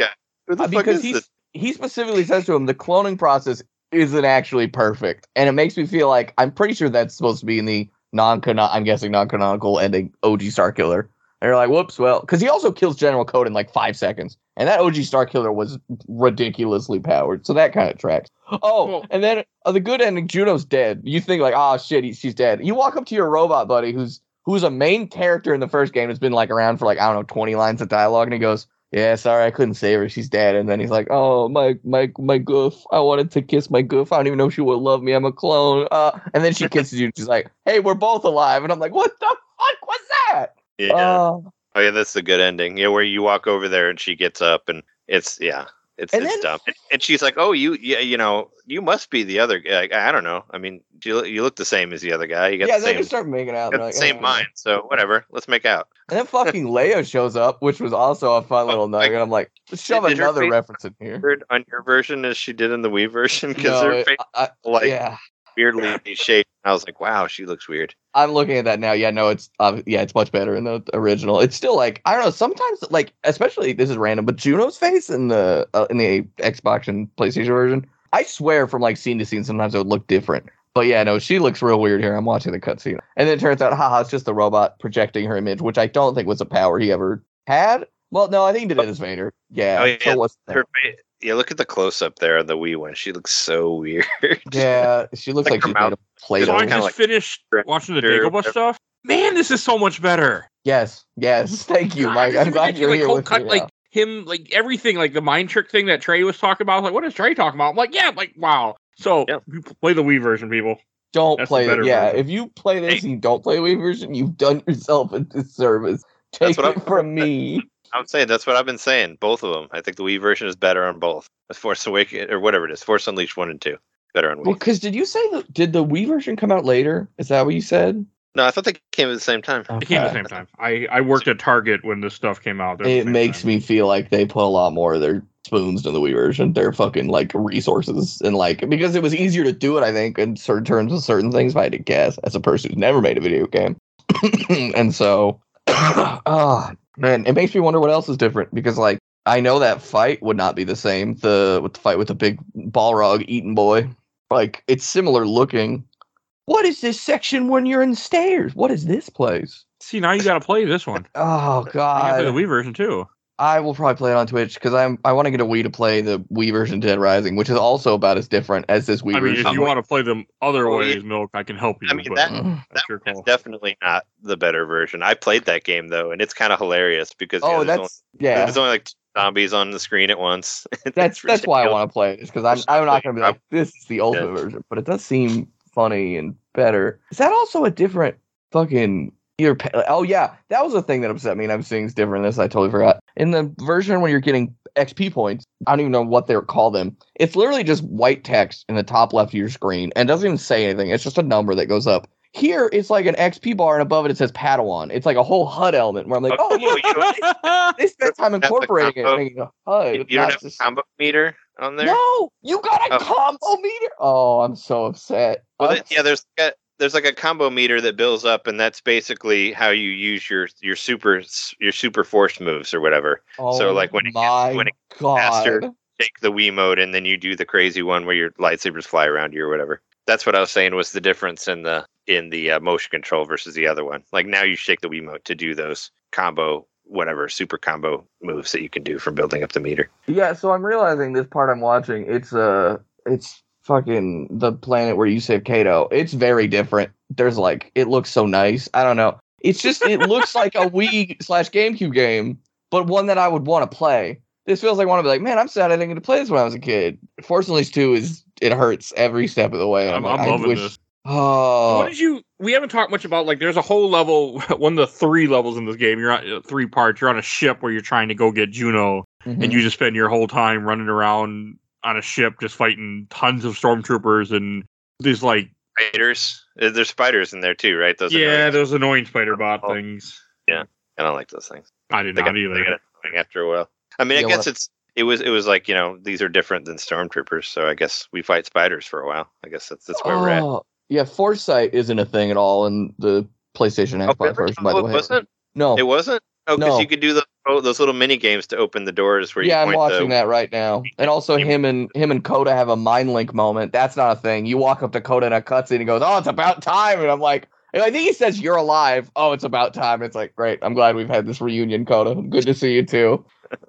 Who the Uh, fuck because is he's this? he specifically says to him the cloning process isn't actually perfect, and it makes me feel like I'm pretty sure that's supposed to be in the non con, I'm guessing non canonical ending OG Star Killer. And you're like, whoops, well, because he also kills General Kota in like five seconds, and that OG Star Killer was ridiculously powered, so that kind of tracks. Oh, Well- and then uh, the good ending, Juno's dead. You think like, oh shit, he, she's dead. You walk up to your robot buddy, who's who's a main character in the first game, has been like around for like I don't know, twenty lines of dialogue, and he goes, yeah, sorry, I couldn't save her. She's dead. And then he's like, oh, my, my, my goof. I wanted to kiss my goof. I don't even know if she would love me. I'm a clone. Uh, and then she <laughs> kisses you. And she's like, hey, we're both alive. And I'm like, what the fuck was that? Yeah. Uh, Oh yeah, that's a good ending. Yeah, where you walk over there and she gets up and it's yeah, it's it's then- dumb. And, and she's like, "Oh, you yeah, you know, you must be the other guy." I, I don't know. I mean, you look- you look the same as the other guy. You got yeah, the then same we start making out. and the same "Oh." mind. So whatever, let's make out. And then fucking Leia shows up, which was also a fun little <laughs> nugget. I'm like, let's shove did her another reference in here. On your version as she did in the Wii version <laughs> because No, her face I- like yeah, weirdly shaped. I was like, "Wow, she looks weird." I'm looking at that now. Yeah, no, it's uh, yeah, it's much better in the original. It's still like I don't know. Sometimes like, especially this is random, but Juno's face in the uh, in the Xbox and PlayStation version, I swear from like scene to scene, sometimes it would look different. But yeah, no, she looks real weird here. I'm watching the cutscene, and then it turns out, haha, it's just the robot projecting her image, which I don't think was a power he ever had. Well, no, I think he did it as Vader. Yeah, Oh, yeah, so it wasn't. Her face, yeah, look at the close up there on the Wii one. She looks so weird. <laughs> Yeah, she looks Like like, her she's made mouth- of Play-Doh. So I just like- finished watching the Sure, Dagobah stuff. Man, this is so much better. Yes, yes, <laughs> thank you, Mike. I'm glad you're like, here with cut, me. like him, like everything, like the mind trick thing that Trey was talking about. I was like, what is Trey talking about? I'm like, yeah, like wow. So Yeah. you play the Wii version, people. Don't That's play it. Yeah, version. if you play this and you don't play the Wii version, you've done yourself a disservice. Take That's what it I'm- from me. <laughs> I'm saying that's what I've been saying. Both of them. I think the Wii version is better on both. As Force Awakens or whatever it is, Force Unleashed one and two, better on Wii. Well, because did you say that? Did the Wii version come out later? Is that what you said? No, I thought they came at the same time. It came at the same <laughs> time. I, I worked at Target when this stuff came out. It makes time. me feel like they put a lot more of their spoons in the Wii version. They're fucking like resources and like because it was easier to do it. I think in certain terms of certain things. If I had to guess, as a person who's never made a video game, <coughs> and so, <coughs> ah, man, it makes me wonder what else is different because like I know that fight would not be the same. The with the fight with the big Balrog eating boy, like it's similar looking. What is this section when you're in stairs? What is this place? See, now you got to play this one. <coughs> Oh You got to play the god. Wii version too. I will probably play it on Twitch because I'm I want to get a Wii to play the Wii version of Dead Rising, which is also about as different as this Wii I mean, version. if you want to play them other Oh, ways, yeah. Milk, I can help you. I mean, but that- Mm. that's That your definitely not the better version. I played that game though, and it's kind of hilarious because oh, yeah, there's, that's only, yeah. there's only like zombies on the screen at once. <laughs> That's that's why I want to play it, because I'm I'm not gonna be like this is the ultimate version, but it does seem funny and better. Is that also a different fucking either? pa- Oh yeah, that was the thing that upset me, and I'm seeing it's different. This I totally forgot. In the version when you're getting XP points, I don't even know what they call them. It's literally just white text in the top left of your screen, and doesn't even say anything. It's just a number that goes up. Here, it's like an XP bar, and above it, it says Padawan. It's like a whole HUD element where I'm like, oh, you, you, <laughs> they spent time incorporating it, combo. making a HUD. you don't not have a combo meter on there. no, you got a Oh. combo meter. Oh, I'm so upset. Well, I'm yeah, there's like a, there's like a combo meter that builds up, and that's basically how you use your your super your super force moves or whatever. so, oh like, when it gets- when it god, faster- Take the Wii mode, and then you do the crazy one where your lightsabers fly around you or whatever. That's what I was saying was the difference in the in the uh, motion control versus the other one. Like now you shake the Wiimote to do those combo whatever super combo moves that you can do from building up the meter. yeah. So I'm realizing this part I'm watching. It's uh, it's fucking the planet where you save Kota. It's very different. There's like, it looks so nice. I don't know. It's just it looks like a <laughs> Wii slash GameCube game, but one that I would want to play. This feels like I want to be like, man, I'm sad I didn't get to play this when I was a kid. Fortunately, Unleashed 2 is it hurts every step of the way. I'm, like, I'm loving wish- this. Oh, What did you? We haven't talked much about like. There's a whole level, <laughs> one of the three levels in this game. You're on uh, three parts. You're on a ship where you're trying to go get Juno, mhm. and you just spend your whole time running around on a ship, just fighting tons of stormtroopers and there's like Spiders, Uh, there's spiders in there too, right? Those yeah, annoying- those annoying spider bot Oh. things. Yeah, I don't like those things. I did They not got, they either. got annoying after a while. I mean, Yeah, I guess what- it's it was it was like you know these are different than stormtroopers, so I guess we fight spiders for a while. I guess that's that's where we're at. Oh, Yeah, Foresight isn't a thing at all in the PlayStation Oh, Xbox really? version, by the Oh, way. wasn't? No. It wasn't. Oh, because No. you could do the oh, those little mini games to open the doors where yeah, you I'm watching the, that right now. And also him and him and Kota have a mind link moment. That's not a thing. You walk up to Kota in a cutscene and he goes, Oh, it's about time. And I'm like, and I think he says you're alive. Oh, it's about time. It's like, great. I'm glad we've had this reunion, Kota. Good to see you too.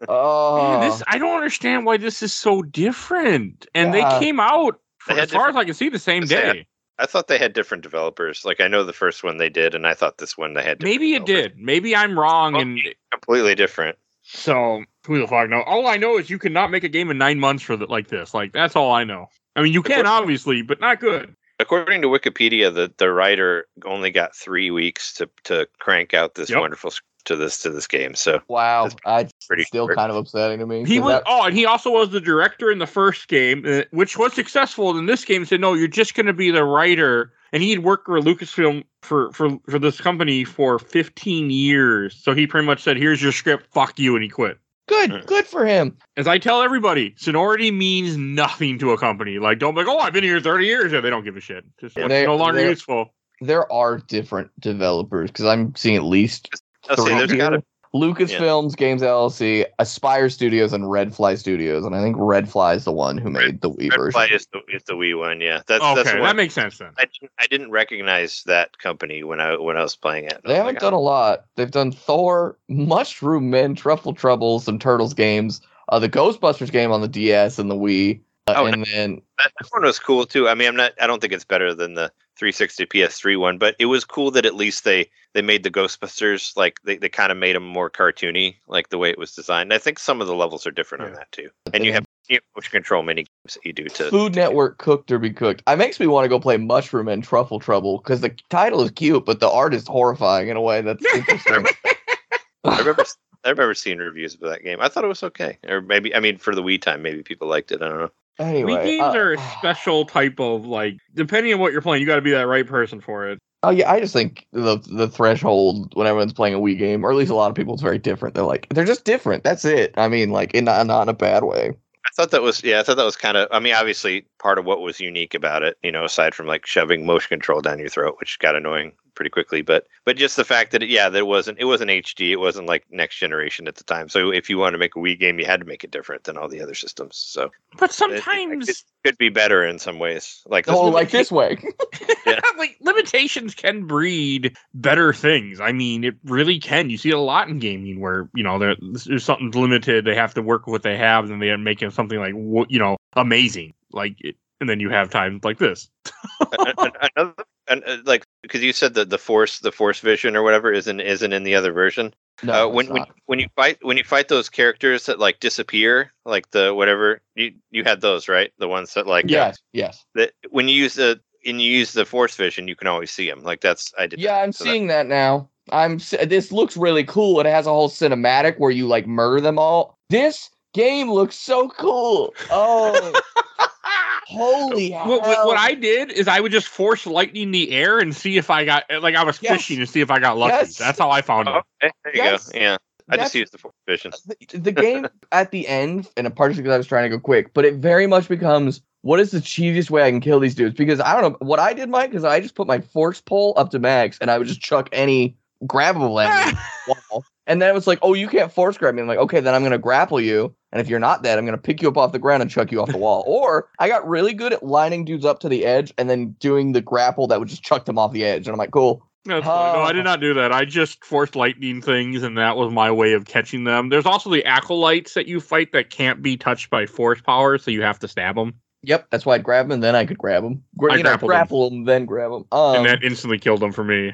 Oh, <laughs> uh, Man, this I don't understand why this is so different. And Yeah. they came out They as far as I can see the same They had day. I thought they had different developers. Like I know the first one they did, and I thought this one they had. different Maybe it did. Maybe I'm wrong. And completely different. so who the fuck know? All I know is you cannot make a game in nine months for the, like this. Like that's all I know. I mean, you can obviously, but not good. According to Wikipedia, the, the writer only got three weeks to, to crank out this Yep. wonderful script to this to this game. So wow. I pretty still short. kind of upsetting to me. He 'cause was. that- Oh, and he also was the director in the first game, uh, which was successful. In this game, said no, you're just going to be the writer. And he'd worked for Lucasfilm for for for this company for 15 years. So he pretty much said, "Here's your script. Fuck you," and he quit. good, Mm. good for him. As I tell everybody, seniority means nothing to a company. Like, don't be like, "Oh, I've been here 30 years." Yeah, they don't give a shit. Just Yeah. They- no longer they're- useful. There are different developers because I'm seeing at least I'll there's got to here. Lucasfilms, Games LLC, Aspyr Studios, and Red Fly Studios. And I think Red Fly is the one who Red- made the Wii Red version. Fly is the, is the Wii one. Yeah, that's Okay, that's the that makes sense then. I didn't, I didn't recognize that company when I when I was playing it. They haven't done a lot. They've done Thor, Mushroom Men, Truffle Trouble, some Turtles games, uh, the Ghostbusters game on the DS and the Wii, uh, Oh, and then that, that one was cool too. I mean, I'm not. I don't think it's better than the 360 PS3 one, but it was cool that at least they they made the Ghostbusters like they, they kind of made them more cartoony, like the way it was designed. I think some of the levels are different on that too. And you have you have motion control mini games that you do to Food Network cooked or be cooked. It makes me want to go play Mushroom and Truffle Trouble because the title is cute, but the art is horrifying in a way that's <laughs> interesting. <laughs> I remember I remember seeing reviews of that game. I thought it was okay, or maybe I mean for the Wii time, maybe people liked it. I don't know. anyway, Wii games uh, are a <sighs> special type of like, depending on what you're playing, you got to be that right person for it. Oh yeah, I just think the the threshold when everyone's playing a Wii game, or at least a lot of people, it's very different. They're like they're just different. That's it. I mean, like in not, not in a bad way. I thought that was yeah, I thought that was kind of I mean obviously part of what was unique about it, you know, aside from like shoving motion control down your throat, which got annoying pretty quickly, but but just the fact that it, yeah, there wasn't it wasn't HD, it wasn't like next generation at the time. So if you wanted to make a Wii game, you had to make it different than all the other systems. So But it- it- sometimes, it could be better in some ways. Like Oh, this- <laughs> like this way. <laughs> <laughs> like limitations can breed better things. I mean, it really can. You see it a lot in gaming where you know there's something's limited. They have to work with what they have, and they are making something like wo- you know amazing. Like, and then you have times like this. <laughs> An- an- another and uh, like because you said that the force the force vision or whatever isn't isn't in the other version No, uh, when when when you fight when you fight those characters that like disappear like the whatever you you had those right the ones that like uh, yes, yes, that when you use the and you use the force vision you can always see them like that's i did yeah. that. I'm So seeing that now. I'm. This looks really cool. It has a whole cinematic where you like murder them all. This game looks so cool. Oh, <laughs> holy hell! What, what, what I did is I would just force lightning in the air and see if I got like I was Yes. fishing and see if I got lucky. Yes. That's how I found oh, it. oh, okay, there you Yes. go yeah i That's- just used the force vision the, the game <laughs> at the end, and a partially because I was trying to go quick, but it very much becomes what is the cheesiest way I can kill these dudes? Because I don't know what I did, Mike, because I just put my force pole up to max and I would just chuck any grabbable enemy <laughs> wall. And then it was like, oh, you can't force grab me. I'm like, okay, then I'm gonna grapple you. And if you're not dead, I'm gonna pick you up off the ground and chuck you off the wall. <laughs> Or I got really good at lining dudes up to the edge and then doing the grapple that would just chuck them off the edge. And I'm like, cool. That's funny. No, I did not do that. I just forced lightning things, and that was my way of catching them. There's also the acolytes that you fight that can't be touched by force power, so you have to stab them, Yep, that's why I'd grab them and then I could grab them. I you know, grapple them, then grab them. Um, and that instantly killed them for me.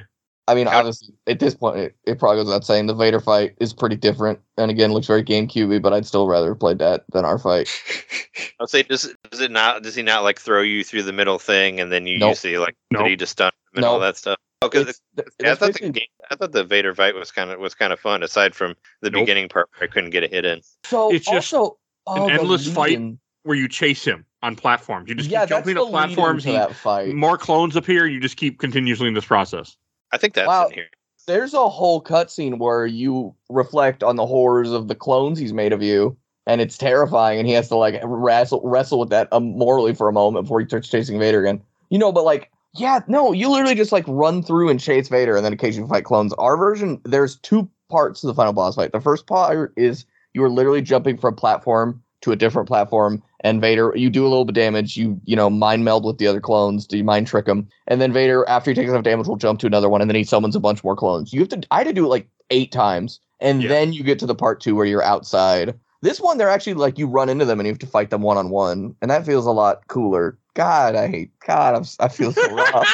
I mean, How- obviously, at this point, it, it probably goes without saying the Vader fight is pretty different, and again, looks very GameCube, but I'd still rather have played that than our fight. <laughs> i'll say does, does it not does he not like throw you through the middle thing and then you Nope. use the like Nope. ability to stun him and all that stuff oh because It's- th- Yeah, I thought the game, I thought the Vader fight was kind of was kind of fun. Aside from the Nope. beginning part, where I couldn't get a hit in. so it's just also oh, the endless fight. Where you chase him on platforms. You just Yeah, keep jumping the up platforms. He, that fight. more clones appear, and you just keep continuously in this process. I think that's Wow. in here. There's a whole cutscene where you reflect on the horrors of the clones he's made of you, and it's terrifying. And he has to like wrestle wrestle with that um, morally for a moment before he starts chasing Vader again. You know, but like, yeah, no, you literally just like run through and chase Vader, and then occasionally fight clones. Our version, there's two parts to the final boss fight. The first part is you are literally jumping from platform to a different platform, and Vader, you do a little bit of damage. You you know mind meld with the other clones. Do you mind trick them? And then Vader, after he takes enough damage, will jump to another one, and then he summons a bunch more clones. You have to. I had to do it like eight times, and Yeah. then you get to the part two where you're outside. This one, they're actually like you run into them and you have to fight them one on one, and that feels a lot cooler. God, I hate. God, I'm, I feel so rough.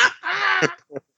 <laughs>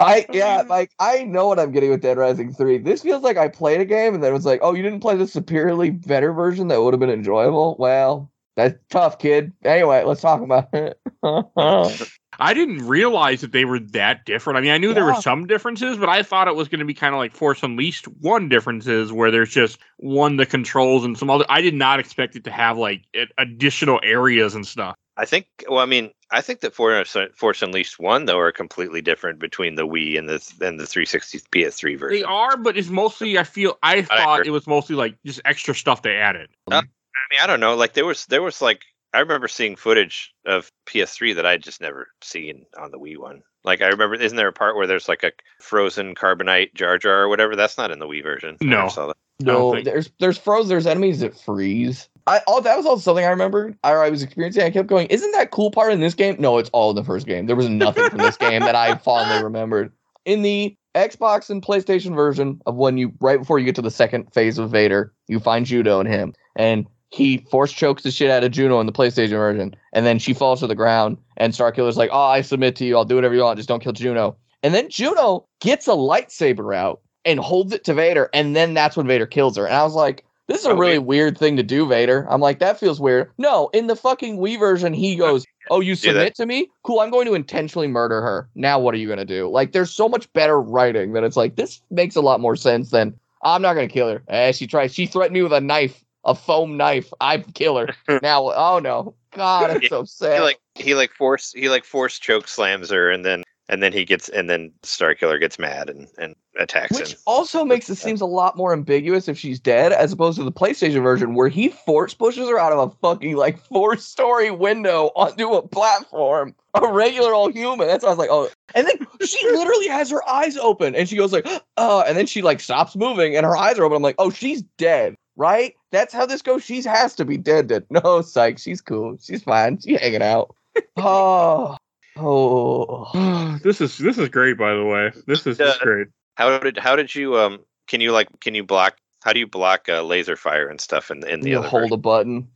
I yeah, like I know what I'm getting with Dead Rising three. This feels like I played a game and then it was like, oh, you didn't play the superiorly better version that would have been enjoyable. Well, that's tough, kid. Anyway, let's talk about it. <laughs> I didn't realize that they were that different. I mean, I knew there were some differences, but I thought it was going to be kind of like Force Unleashed one differences where there's just one the controls and some other. I did not expect it to have like additional areas and stuff. I think. Well, I mean, I think that Force Force Unleashed one though are completely different between the Wii and the and the 360 PS3 version. They are, but it's mostly. I feel I thought agree. it was mostly like just extra stuff they added. Uh, I mean, I don't know. Like there was there was like I remember seeing footage of PS3 that I'd just never seen on the Wii one. Like I remember, isn't there a part where there's like a frozen carbonite Jar Jar or whatever? That's not in the Wii version. No. never saw that. No, think- there's there's froze. There's enemies that freeze. I oh that was also something I remembered. I, I was experiencing. I kept going. Isn't that cool part in this game? No, it's all in the first game. There was nothing from this game that I <laughs> fondly remembered. In the Xbox and PlayStation version of when you right before you get to the second phase of Vader, you find Juno and him, and he force chokes the shit out of Juno in the PlayStation version, and then she falls to the ground, and Starkiller's like, "Oh, I submit to you. I'll do whatever you want. Just don't kill Juno." And then Juno gets a lightsaber out and holds it to Vader, and then that's when Vader kills her. And I was like, This is a really weird thing to do, Vader. I'm like, that feels weird. No, in the fucking Wii version, he goes, Oh, you submit to me? Cool, I'm going to intentionally murder her. Now what are you gonna do? Like, there's so much better writing that it's like this makes a lot more sense than I'm not gonna kill her. Eh, she tried she threatened me with a knife, a foam knife. I kill her. <laughs> now oh no. God, it's so sad. He like he like force he like force choke slams her, and then and then he gets and then Star Killer gets mad and and attacks Which him. also makes it seems a lot more ambiguous if she's dead, as opposed to the PlayStation version where he force pushes her out of a fucking like four story window onto a platform. A regular old human. That's why I was like, oh. And then she <laughs> literally has her eyes open and she goes like, oh, and then she like stops moving and her eyes are open. I'm like, oh, she's dead, right? That's how this goes. She's has to be dead. dead. <laughs> No, psych. She's cool. She's fine. She's hanging out. Oh, <laughs> oh. <sighs> this is this is great, by the way. This is, this is great. How did how did you um? Can you like can you block? How do you block uh, laser fire and stuff in the in the You other hold version? a button.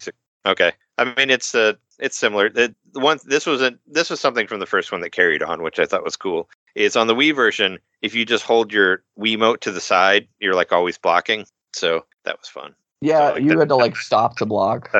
Okay, I mean it's uh it's similar. The, the one this was a this was something from the first one that carried on, which I thought was cool. Is on the Wii version, if you just hold your Wii Wiimote to the side, you're like always blocking. So that was fun. Yeah, like you the- had to like stop to block.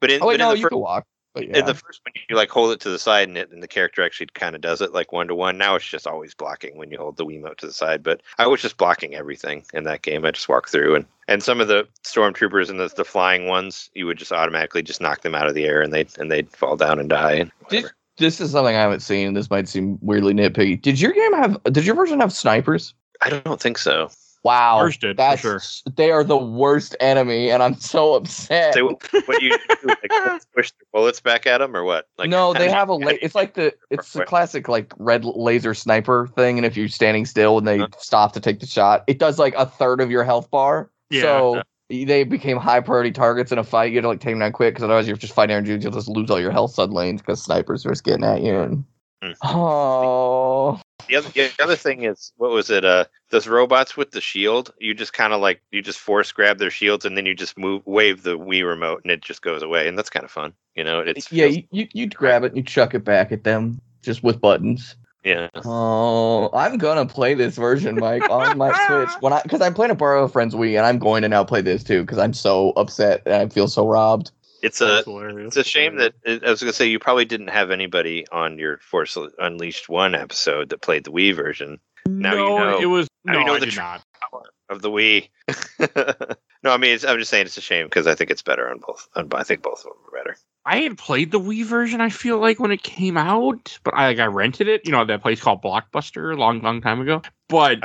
But in, Oh wait, but in no, the you fir- can walk. But yeah. in the first one, you like hold it to the side, and it and the character actually kind of does it like one to one. Now it's just always blocking when you hold the Wiimote to the side. But I was just blocking everything in that game. I just walked through, and and some of the stormtroopers and the, the flying ones, you would just automatically just knock them out of the air, and they and they'd fall down and die. And Did, this is something I haven't seen. This might seem weirdly nitpicky. Did your game have? Did your version have snipers? I don't think so. Wow, Ours did, for that's sure. they are the worst enemy, and I'm so upset. So what do you do? Like, <laughs> push the bullets back at them, or what? Like no, they have a. La- it's like the it's the classic like red laser sniper thing, and if you're standing still and they Huh? stop to take the shot, it does like a third of your health bar. Yeah. So they became high priority targets in a fight. You had to like take them down quick because otherwise you're just fighting energy. You'll just lose all your health suddenly because snipers are just getting at you. And Mm. oh, The other, the other thing is, what was it? Uh, those robots with the shield. You just kind of like you just force grab their shields, and then you just move, wave the Wii remote, and it just goes away, and that's kind of fun. You know, it's yeah, you, you you'd grab it and you chuck it back at them just with buttons. yeah. Oh, I'm gonna play this version, Mike, on my Switch when I because I'm playing a borrow a friend's Wii, and I'm going to now play this too because I'm so upset and I feel so robbed. It's a hilarious. it's a shame that I was gonna say you probably didn't have anybody on your Force Unleashed one episode that played the Wii version Now you no, know- it was no, you know I the did not. of the Wii. <laughs> no, I mean it's, I'm just saying it's a shame because I think it's better on both. On, I think both of them are better. I had played the Wii version. I feel like when it came out, but I like I rented it. You know at that place called Blockbuster a long, long time ago. But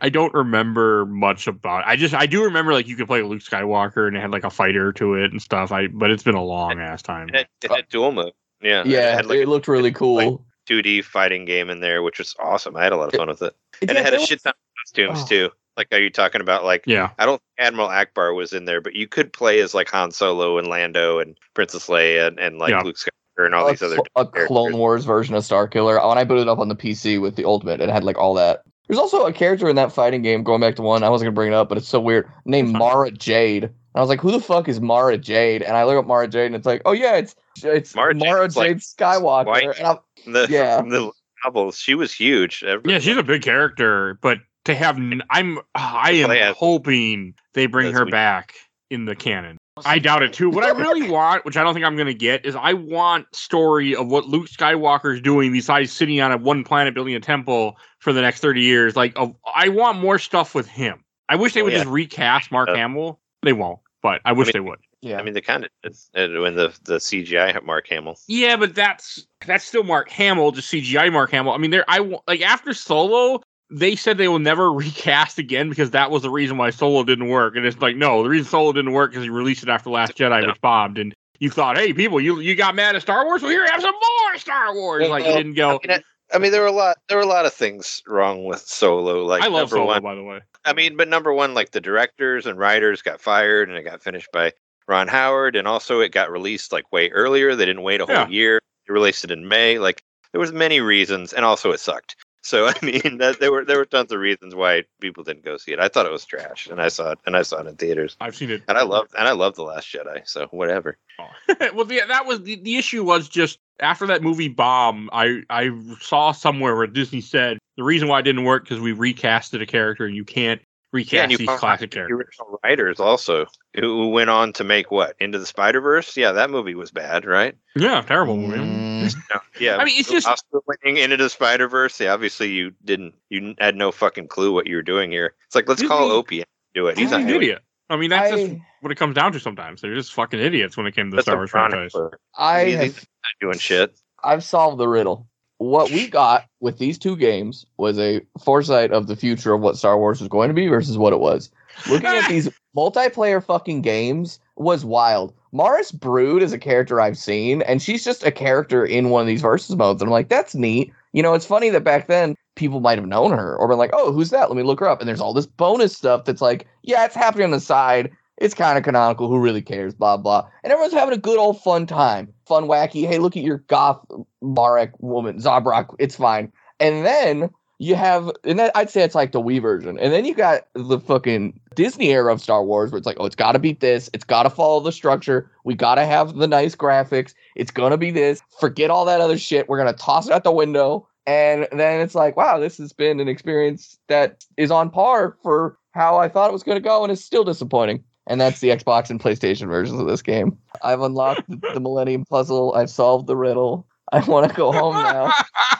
I don't remember much about. It. I just I do remember like you could play Luke Skywalker and it had like a fighter to it and stuff. I but it's been a long ass time. It had, it had dual mode. Yeah, Yeah, it had like it looked really cool. 2D fighting game in there, which was awesome. I had a lot of fun with it, and Yeah, it had there a shit ton of costumes Oh. too. Like, are you talking about like? Yeah, I don't think Admiral Ackbar was in there, but you could play as like Han Solo and Lando and Princess Leia and, and like Yeah. Luke Skywalker and all a, these other. a characters. Clone Wars version of Star Killer. When I booted it up on the PC with the Ultimate, it had like all that. There's also a character in that fighting game. Going back to one, I wasn't gonna bring it up, but it's so weird. Named Mara Jade. And I was like, who the fuck is Mara Jade? And I look up Mara Jade, and it's like, oh yeah, it's it's Mara Mara, Jade's, like, Jade Skywalker. white. And I'm, The, Yeah. the novels, she was huge. yeah, she's a big character, but to have I'm, I am Play hoping they bring her we- back in the canon. I doubt it too. What I really <laughs> want, which I don't think I'm going to get, is I want story of what Luke Skywalker is doing besides sitting on a one planet building a temple for the next 30 years. Like, of, I want more stuff with him. I wish they Oh, would yeah. just recast Mark Uh, Hamill. They won't, but I wish mean- they would. yeah. I mean, they kind of uh, when the the CGI Mark Hamill. Yeah, but that's that's still Mark Hamill, just CGI Mark Hamill. I mean, there I like after Solo, they said they will never <laughs> recast again because that was the reason why Solo didn't work. And it's like, no, the reason Solo didn't work is he released it after Last Jedi, No. which bombed. And you thought, hey, people, you you got mad at Star Wars? Well, here, have some more Star Wars. Like you didn't go. I mean, I, I mean, there were a lot. There were a lot of things wrong with Solo. Like I love Solo, one, by the way. I mean, but number one, like the directors and writers got fired, and it got finished by Ron Howard, and also it got released like way earlier. They didn't wait a whole Yeah. year. They released it in May. Like there was many reasons, and also it sucked. So <laughs> I mean, that, there were there were tons of reasons why people didn't go see it. I thought it was trash, and I saw it, and I saw it in theaters, I've seen it. and I loved and I loved the Last Jedi. So whatever. Oh. <laughs> well, the, that was the, the issue was just after that movie bomb, I I saw somewhere where Disney said the reason why it didn't work because we recasted a character and you can't recast and you these find classic the characters. original writers also who went on to make what into the Spider Verse. Yeah, that movie was bad, right? Yeah, terrible movie. Mm, No, yeah, I mean, it's just- Oscar winning into the Spider Verse. Yeah, obviously you didn't, you had no fucking clue what you were doing here. It's like let's call Disney- Opie and do it. He's He's not an doing it. idiot. I mean, that's just what it comes down to sometimes. They're just fucking idiots when it came to the That's Star Wars franchise. I He's- have not doing shit. I've solved the riddle. What we got with these two games was a foresight of the future of what Star Wars was going to be versus what it was. Looking at <laughs> these multiplayer fucking games was wild. Maris Brood is a character I've seen, and she's just a character in one of these versus modes. And I'm like, that's neat. You know, it's funny that back then people might have known her or been like, oh, who's that? Let me look her up. And there's all this bonus stuff that's like, yeah, it's happening on the side. It's kind of canonical. Who really cares? Blah, blah. And everyone's having a good old fun time. Fun, wacky. Hey, look at your goth Marek woman, Zabrak. It's fine. And then you have, and that, I'd say it's like the Wii version. And then you got the fucking Disney era of Star Wars where it's like, oh, it's got to beat this. It's got to follow the structure. We got to have the nice graphics. It's to be this. Forget all that other shit. We're to toss it out the window. And then it's like, wow, this has been an experience that is on par for how I thought it was going to go and it's still disappointing. And that's the Xbox and PlayStation versions of this game. I've unlocked the, <laughs> Millennium Puzzle. I've solved the riddle. I want to go home now.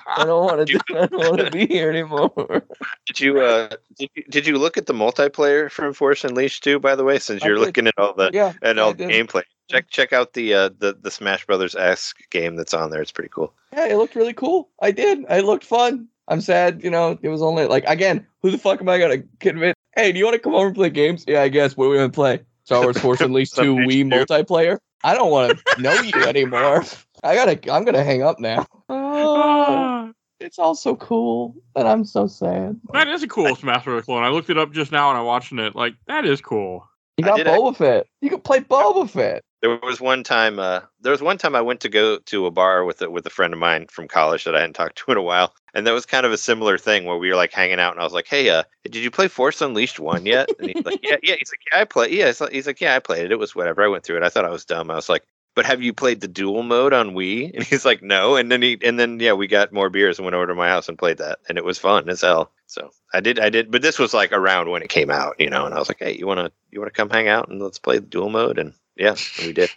I don't want to. <laughs> I don't want to be here anymore. Did you uh did you, did you look at the multiplayer from Force Unleashed too? By the way, since you're looking at all the Yeah, and all the gameplay, check check out the uh the the Smash Brothers esque game that's on there. It's pretty cool. Yeah, it looked really cool. I did. It looked fun. I'm sad, you know, it was only like again, who the fuck am I gonna convince? Hey, do you want to come over and play games? Yeah, I guess. What are we gonna play? Star Wars Force <laughs> Unleashed 2 Some Wii bitch, multiplayer? I don't want to know you <laughs> anymore. I gotta I'm gonna hang up now. Oh, <sighs> it's all so cool, and I'm so sad. that is a cool Smash Bros. clone. I looked it up just now and I'm watching it. Like, that is cool. You got did Boba Fett. You can play Boba Fett. There was one time uh there was one time I went to go to a bar with a with a friend of mine from college that I hadn't talked to in a while. And that was kind of a similar thing where we were like hanging out and I was like, Hey, uh, did you play Force Unleashed one yet? And he's like, Yeah, yeah. He's like, Yeah, I played yeah, he's like- Yeah, I played it. It was whatever. I went through it. I thought I was dumb. I was like, but have you played the dual mode on Wii? <laughs> And he's like, no. And then he, and then yeah, we got more beers and went over to my house and played that, and it was fun as hell. So I did, I did, but this was like around when it came out, you know. And I was like, hey, you wanna, you wanna come hang out and let's play the dual mode? And yeah, and we did.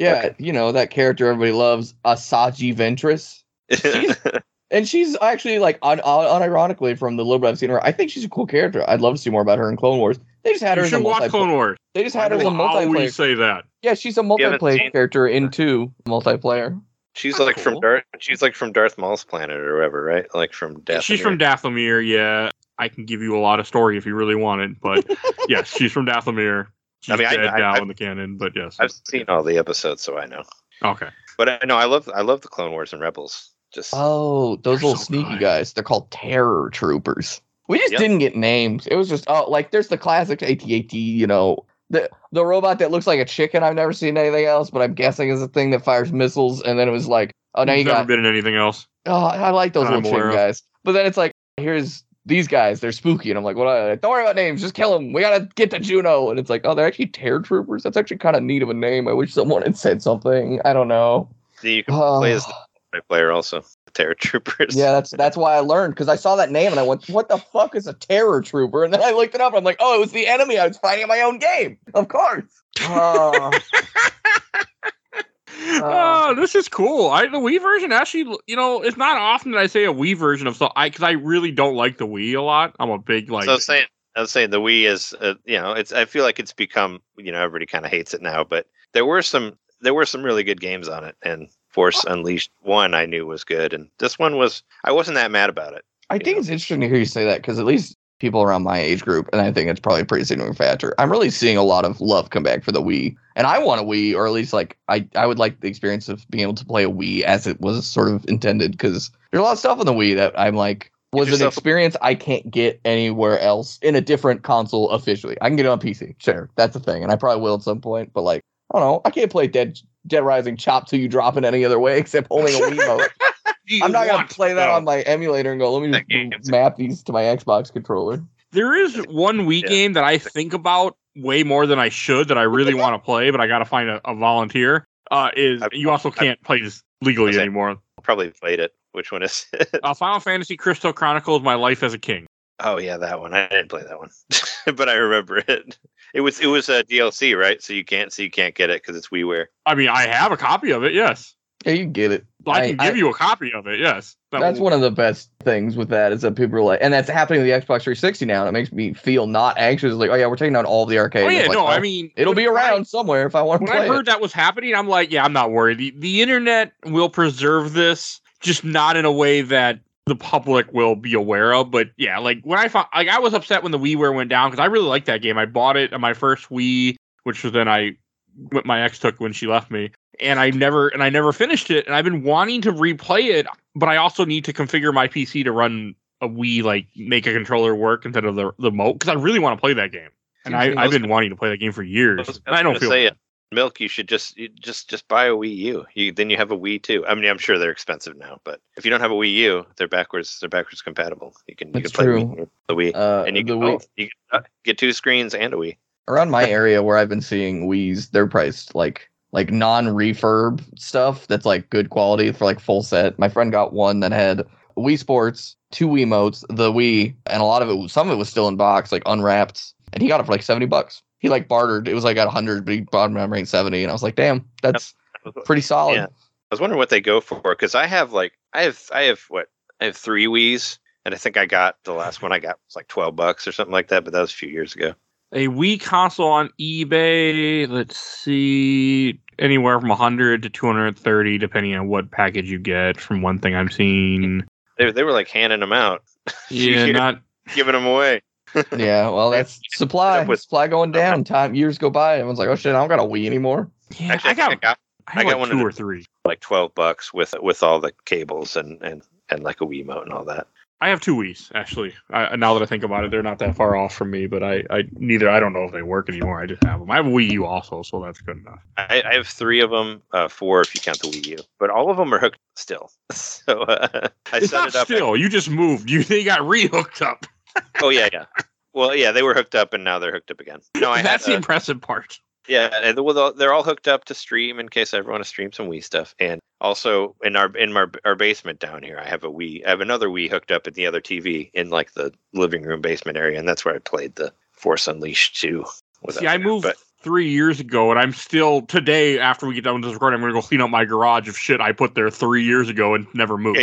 Yeah, you know that character everybody loves, Asajj Ventress. <laughs> fuck. And she's actually like un- un- unironically from the little bit I've seen her. I think she's a cool character. I'd love to see more about her in Clone Wars. They just had her You as a should watch Clone. Wars. They just had her in a I will always multiplayer. say that. Yeah, she's a haven't multiplayer seen- character in two multiplayer. she's That's like from. Darth, she's like from Darth Maul's planet or whatever, right? Like from Dathomir. She's from Dathomir, yeah. I can give you a lot of story if you really want it, but <laughs> yes, she's from Dathomir. She's I mean, dead I- now I- in the canon, but yes. I've seen all the episodes, so I know. okay. But I know I love, I love the Clone Wars and Rebels. Just Oh, those little so sneaky good. guys. They're called terror troopers. We just Yep. didn't get names. It was just oh, like there's the classic AT-AT, you know, the the robot that looks like a chicken. I've never seen anything else, but I'm guessing is a thing that fires missiles. And then it was like, oh, now you got it Never got been in anything else. Oh, I like those little aware chicken of. guys. But then it's like, here's these guys. They're spooky, and I'm like, what? uh, Don't worry about names. Just kill them. We gotta get to Juno. And it's like, oh, they're actually terror troopers. That's actually kind of neat of a name. I wish someone had said something. I don't know. you can Oh, play as <sighs> the player also, the Terror Troopers. yeah, that's that's why I learned because I saw that name and I went, what the fuck is a terror trooper? And then I looked it up. And I'm like, oh, it was the enemy I was fighting in my own game. Of course. <laughs> Oh, oh, this is cool. I the Wii version actually, you know, it's not often that I say a Wii version of stuff. I because I really don't like the Wii a lot. I'm a big like. so I was saying, I was saying the Wii is, uh, you know, it's. I feel like it's become, you know, everybody kind of hates it now, but there were some, there were some really good games on it, and Force Unleashed one I knew was good, and this one was, I wasn't that mad about it. I think it's interesting to hear you say that because at least people around my age group, and I think it's probably a pretty significant factor. I'm really seeing a lot of love come back for the Wii, and I want a Wii, or at least like I, I would like the experience of being able to play a Wii as it was sort of intended. Because there's a lot of stuff on the Wii that I'm like was an experience I can't get anywhere else in a different console officially. I can get it on PC, sure, that's a thing, and I probably will at some point. But like, I don't know, I can't play Dead Dead Rising Chop till you drop it any other way except holding a Wii mode. <laughs> I'm not gonna play that on my emulator and go, let me just map these to my Xbox controller. There is one Wii Yeah. game that I think about way more than I should that I really want to <laughs> play, but I got to find a, a volunteer. Uh, is I've- you also I've- can't play this legally Okay. anymore. Probably played it. Which one is? it? Uh, Final Fantasy Crystal Chronicles: My Life as a King. Oh yeah, that one. I didn't play that one, <laughs> but I remember it. It was it was a DLC, right? So you can't so you can't get it because it's WiiWare. I mean, I have a copy of it. Yes, Yeah, you get it. I, I- can I- give you a copy of it. Yes, That That's will- one of the best things with that is that people are like, and that's happening with the Xbox 360 now. And it makes me feel not anxious. Like, oh yeah, we're taking down all the arcades. Oh yeah, like, no, I mean, it'll be when I- around somewhere if I want to when I heard it. that was happening, I'm like, yeah, I'm not worried. The, the internet will preserve this, just not in a way that the public will be aware of. But yeah, like when I found, like, I was upset when the WiiWare went down because I really liked that game. I bought it on my first Wii, which was then I, what my ex took when she left me, and I never, and I never finished it. And I've been wanting to replay it, but I also need to configure my PC to run a Wii, like make a controller work instead of the the remote because I really want to play that game. And I, I've been wanting to play that game for years. I was I don't feel say it. Milk, you should just you just just buy a Wii U. You then you have a Wii too. I mean, I'm sure they're expensive now, but if you don't have a Wii U, they're backwards they're backwards compatible. You can you That's can play true. Wii, the Wii, Uh, and you can Wii- both. You can uh, get two screens and a Wii. around my <laughs> area where I've been seeing Wii's, they're priced like like non-refurb stuff that's like good quality for like full set. My friend got one that had Wii Sports, two Wiimotes, the Wii, and a lot of it, some of it was still in box, like unwrapped, and he got it for like seventy bucks. He like bartered. It was like at hundred, but he bought them at rate seventy, and I was like, damn, that's pretty solid. Yeah. I was wondering what they go for because I have like I have I have what I have three Wii's, and I think I got the last one I got was like twelve bucks or something like that, but that was a few years ago. a Wii console on eBay. Let's see, anywhere from 100 to 230, depending on what package you get. From one thing I'm seeing, They they were like handing them out, <laughs> yeah, Yeah. <laughs> not giving them away. Yeah, well, that's <laughs> supply. with- supply going down. Time years go by. Everyone's like, oh shit, I don't got a Wii anymore. yeah. Actually, I got, I got I have I got like one two or three. like twelve bucks with with all the cables and and and like a Wiimote and all that. I have two Wii's actually. I, now that I think about it, they're not that far off from me. But I, I neither. I don't know if they work anymore. I just have them. I have a Wii U also, so that's good enough. I, I have three of them, uh, four if you count the Wii U, but all of them are hooked still. <laughs> So uh, I It's set not it up. still. You just moved. You they got re-hooked up. Oh yeah, yeah. Well, yeah, they were hooked up and now they're hooked up again. No, I That's the uh, impressive part. Yeah, and well, they're all hooked up to stream in case I ever want to stream some Wii stuff. And also in our in our our basement down here, I have a Wii. I have another Wii hooked up at the other TV in like the living room basement area, and that's where I played the Force Unleashed 2. See. I moved But three years ago, and I'm still today. After we get done with this recording, I'm going to go clean up my garage of shit I put there three years ago and never moved.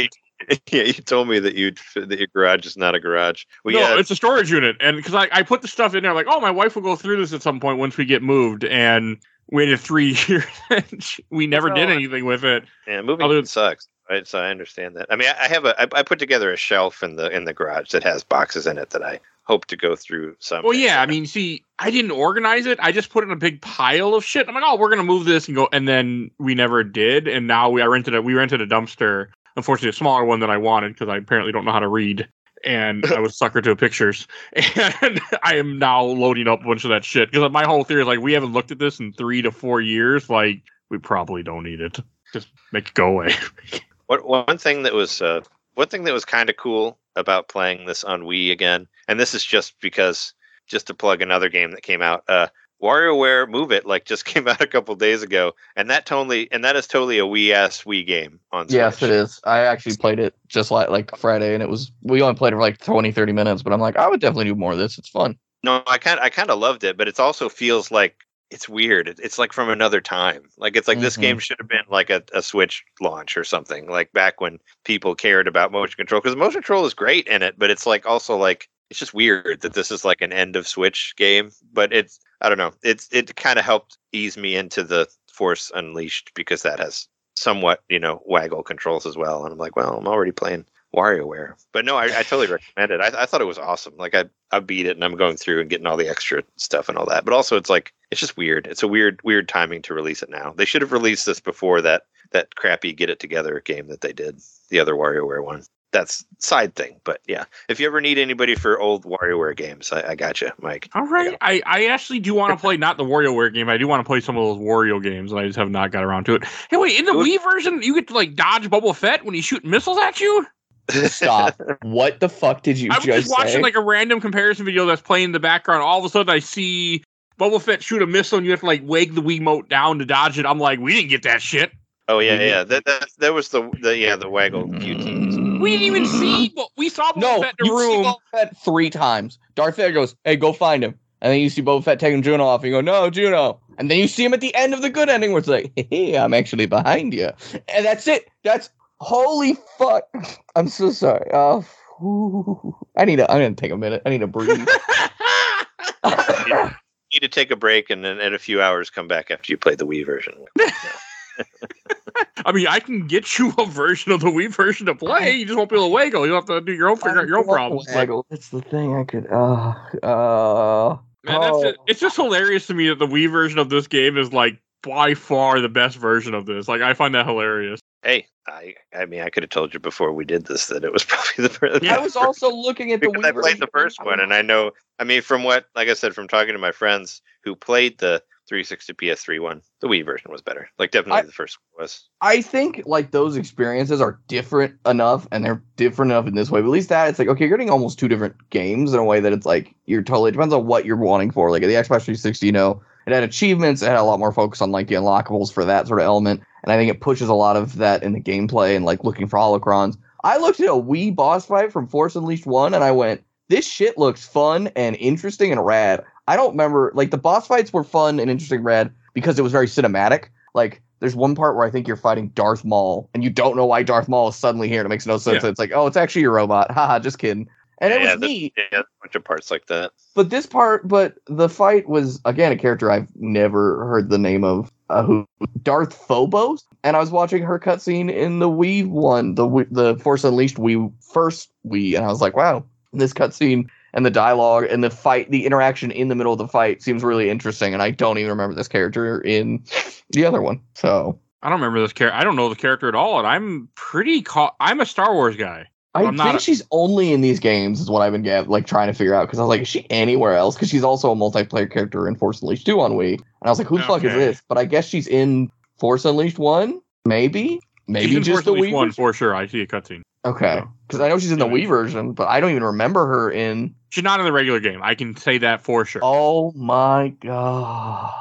<laughs> Yeah, you told me that you that your garage is not a garage. Well, no, yeah, it's a storage unit, and because I, I put the stuff in there, like, oh, my wife will go through this at some point once we get moved, and waited three <laughs> years, we never did anything with it. yeah, moving other- sucks. Right, so I understand that. I mean, I, I have a I, I put together a shelf in the in the garage that has boxes in it that I hope to go through some. Well, yeah, I mean, see, I didn't organize it. I just put in a big pile of shit. I'm like, oh, we're gonna move this and go, and then we never did. And now we I rented a we rented a dumpster. Unfortunately, a smaller one than I wanted because I apparently don't know how to read, and I was sucker to pictures. <laughs> And I am now loading up a bunch of that shit because my whole theory is like we haven't looked at this in three to four years. Like we probably don't need it. Just make it go away. <laughs> What one thing that was uh, one thing that was kind of cool about playing this on Wii again, and this is just because just to plug another game that came out, uh, WarioWare Move It like just <laughs> came out a couple days ago, and that totally and that is totally a Wii ass Wii game on Switch. Yes, it is. I actually played it just like like Friday, and it was we only played it for like 20, 30 minutes, but I'm like, I would definitely do more of this. It's fun. No, I kind I kind of loved it, but it also feels like it's weird. It, it's like from another time. Like it's like this Mhm. game should have been like a, a Switch launch or something. Like back when people cared about motion control because motion control is great in it, but it's like also like it's just weird that this is like an end of Switch game. But it's I don't know. It's it kind of helped ease me into the Force Unleashed because that has somewhat you know waggle controls as well. And I'm like, well, I'm already playing WarioWare. But no, I, I totally recommend it. I, I thought it was awesome. Like I, I beat it and I'm going through and getting all the extra stuff and all that. But also it's like it's just weird. It's a weird, weird timing to release it now. They should have released this before that that crappy Get It Together game that they did, the other WarioWare one. That's side thing. But yeah. If you ever need anybody for old WarioWare games, I, I got you, Mike. All right, I, I actually do want to <laughs> play not the WarioWare game. I do want to play some of those Wario games, and I just have not got around to it. Hey, wait, in the was- Wii version, you get to like dodge Boba Fett when he's shooting missiles at you. Stop. <laughs> what the fuck did you just do? I was just, just watching say? like a random comparison video that's playing in the background. All of a sudden, I see Boba Fett shoot a missile, and you have to like wake the Wiimote down to dodge it. I'm like, we didn't get that shit. Oh yeah, Mhm. yeah. That, that that was the the yeah the waggle QT. We didn't even see. but We saw Boba No, Fett in the you see room. Boba Fett three times. Darth Vader goes, "Hey, go find him," and then you see Boba Fett taking Juno off. And you go, "No, Juno," and then you see him at the end of the good ending, where it's like, <laughs> "Hey, I'm actually behind you," and that's it. That's holy fuck. <laughs> I'm so sorry. Uh. I need to. I'm gonna take a minute. I need to breathe. <laughs> Need to take a break and then in a few hours come back after you play the Wii version. <laughs> I mean, I can get you a version of the Wii version to play. You just won't be able to waggle. You'll have to do your own, figure out your own problems. But, Waggle. That's the thing. I could. Uh, uh. man, that's Oh. just, it's just hilarious to me that the Wii version of this game is like by far the best version of this. Like, I find that hilarious. Hey, I I mean I could have told you before we did this that it was <laughs> probably the first. I was also looking at the. because Wii I played the version. first one and I know I mean from what like I said from talking to my friends who played the 360 PS3 one, the Wii version was better. Like definitely I- the first one was. I think like those experiences are different enough, and they're different enough in this way. But at least that it's like okay, you're getting almost two different games in a way that it's like you're totally it depends on what you're wanting for. Like the Xbox 360, you know, it had achievements, it had a lot more focus on like the unlockables for that sort of element, and I think it pushes a lot of that in the gameplay and like looking for holocrons. I looked at a Wii boss fight from Force Unleashed One, and I went, "This shit looks fun and interesting and rad." I don't remember like the boss fights were fun and interesting, red because it was very cinematic. Like there's one part where I think you're fighting Darth Maul, and you don't know why Darth Maul is suddenly here. And it makes no sense. Yeah. It's like, oh, it's actually your robot. <laughs> Haha, just kidding. And it yeah, was neat. Yeah, a bunch of parts like that. But this part, but the fight was again a character I've never heard the name of. Uh, who Darth Phobos, and I was watching her cutscene in the Wii one, the the Force Unleashed Wii first Wii, and I was like, wow, this cutscene and the dialogue and the fight, the interaction in the middle of the fight seems really interesting, and I don't even remember this character in the other one. So I don't remember this character. I don't know the character at all, and I'm pretty caught. I'm a Star Wars guy. I I'm think a- she's only in these games, is what I've been get, like trying to figure out. Because I was like, is she anywhere else? Because she's also a multiplayer character in Force Unleashed 2 on Wii. And I was like, who the fuck is this? But I guess she's in Force Unleashed 1? Maybe? Maybe She's in just Force the Unleashed Wii one version? for sure. I see a cutscene. Okay. Because I know she's in the. Wii version, but I don't even remember her in. She's not in the regular game. I can say that for sure. Oh my god.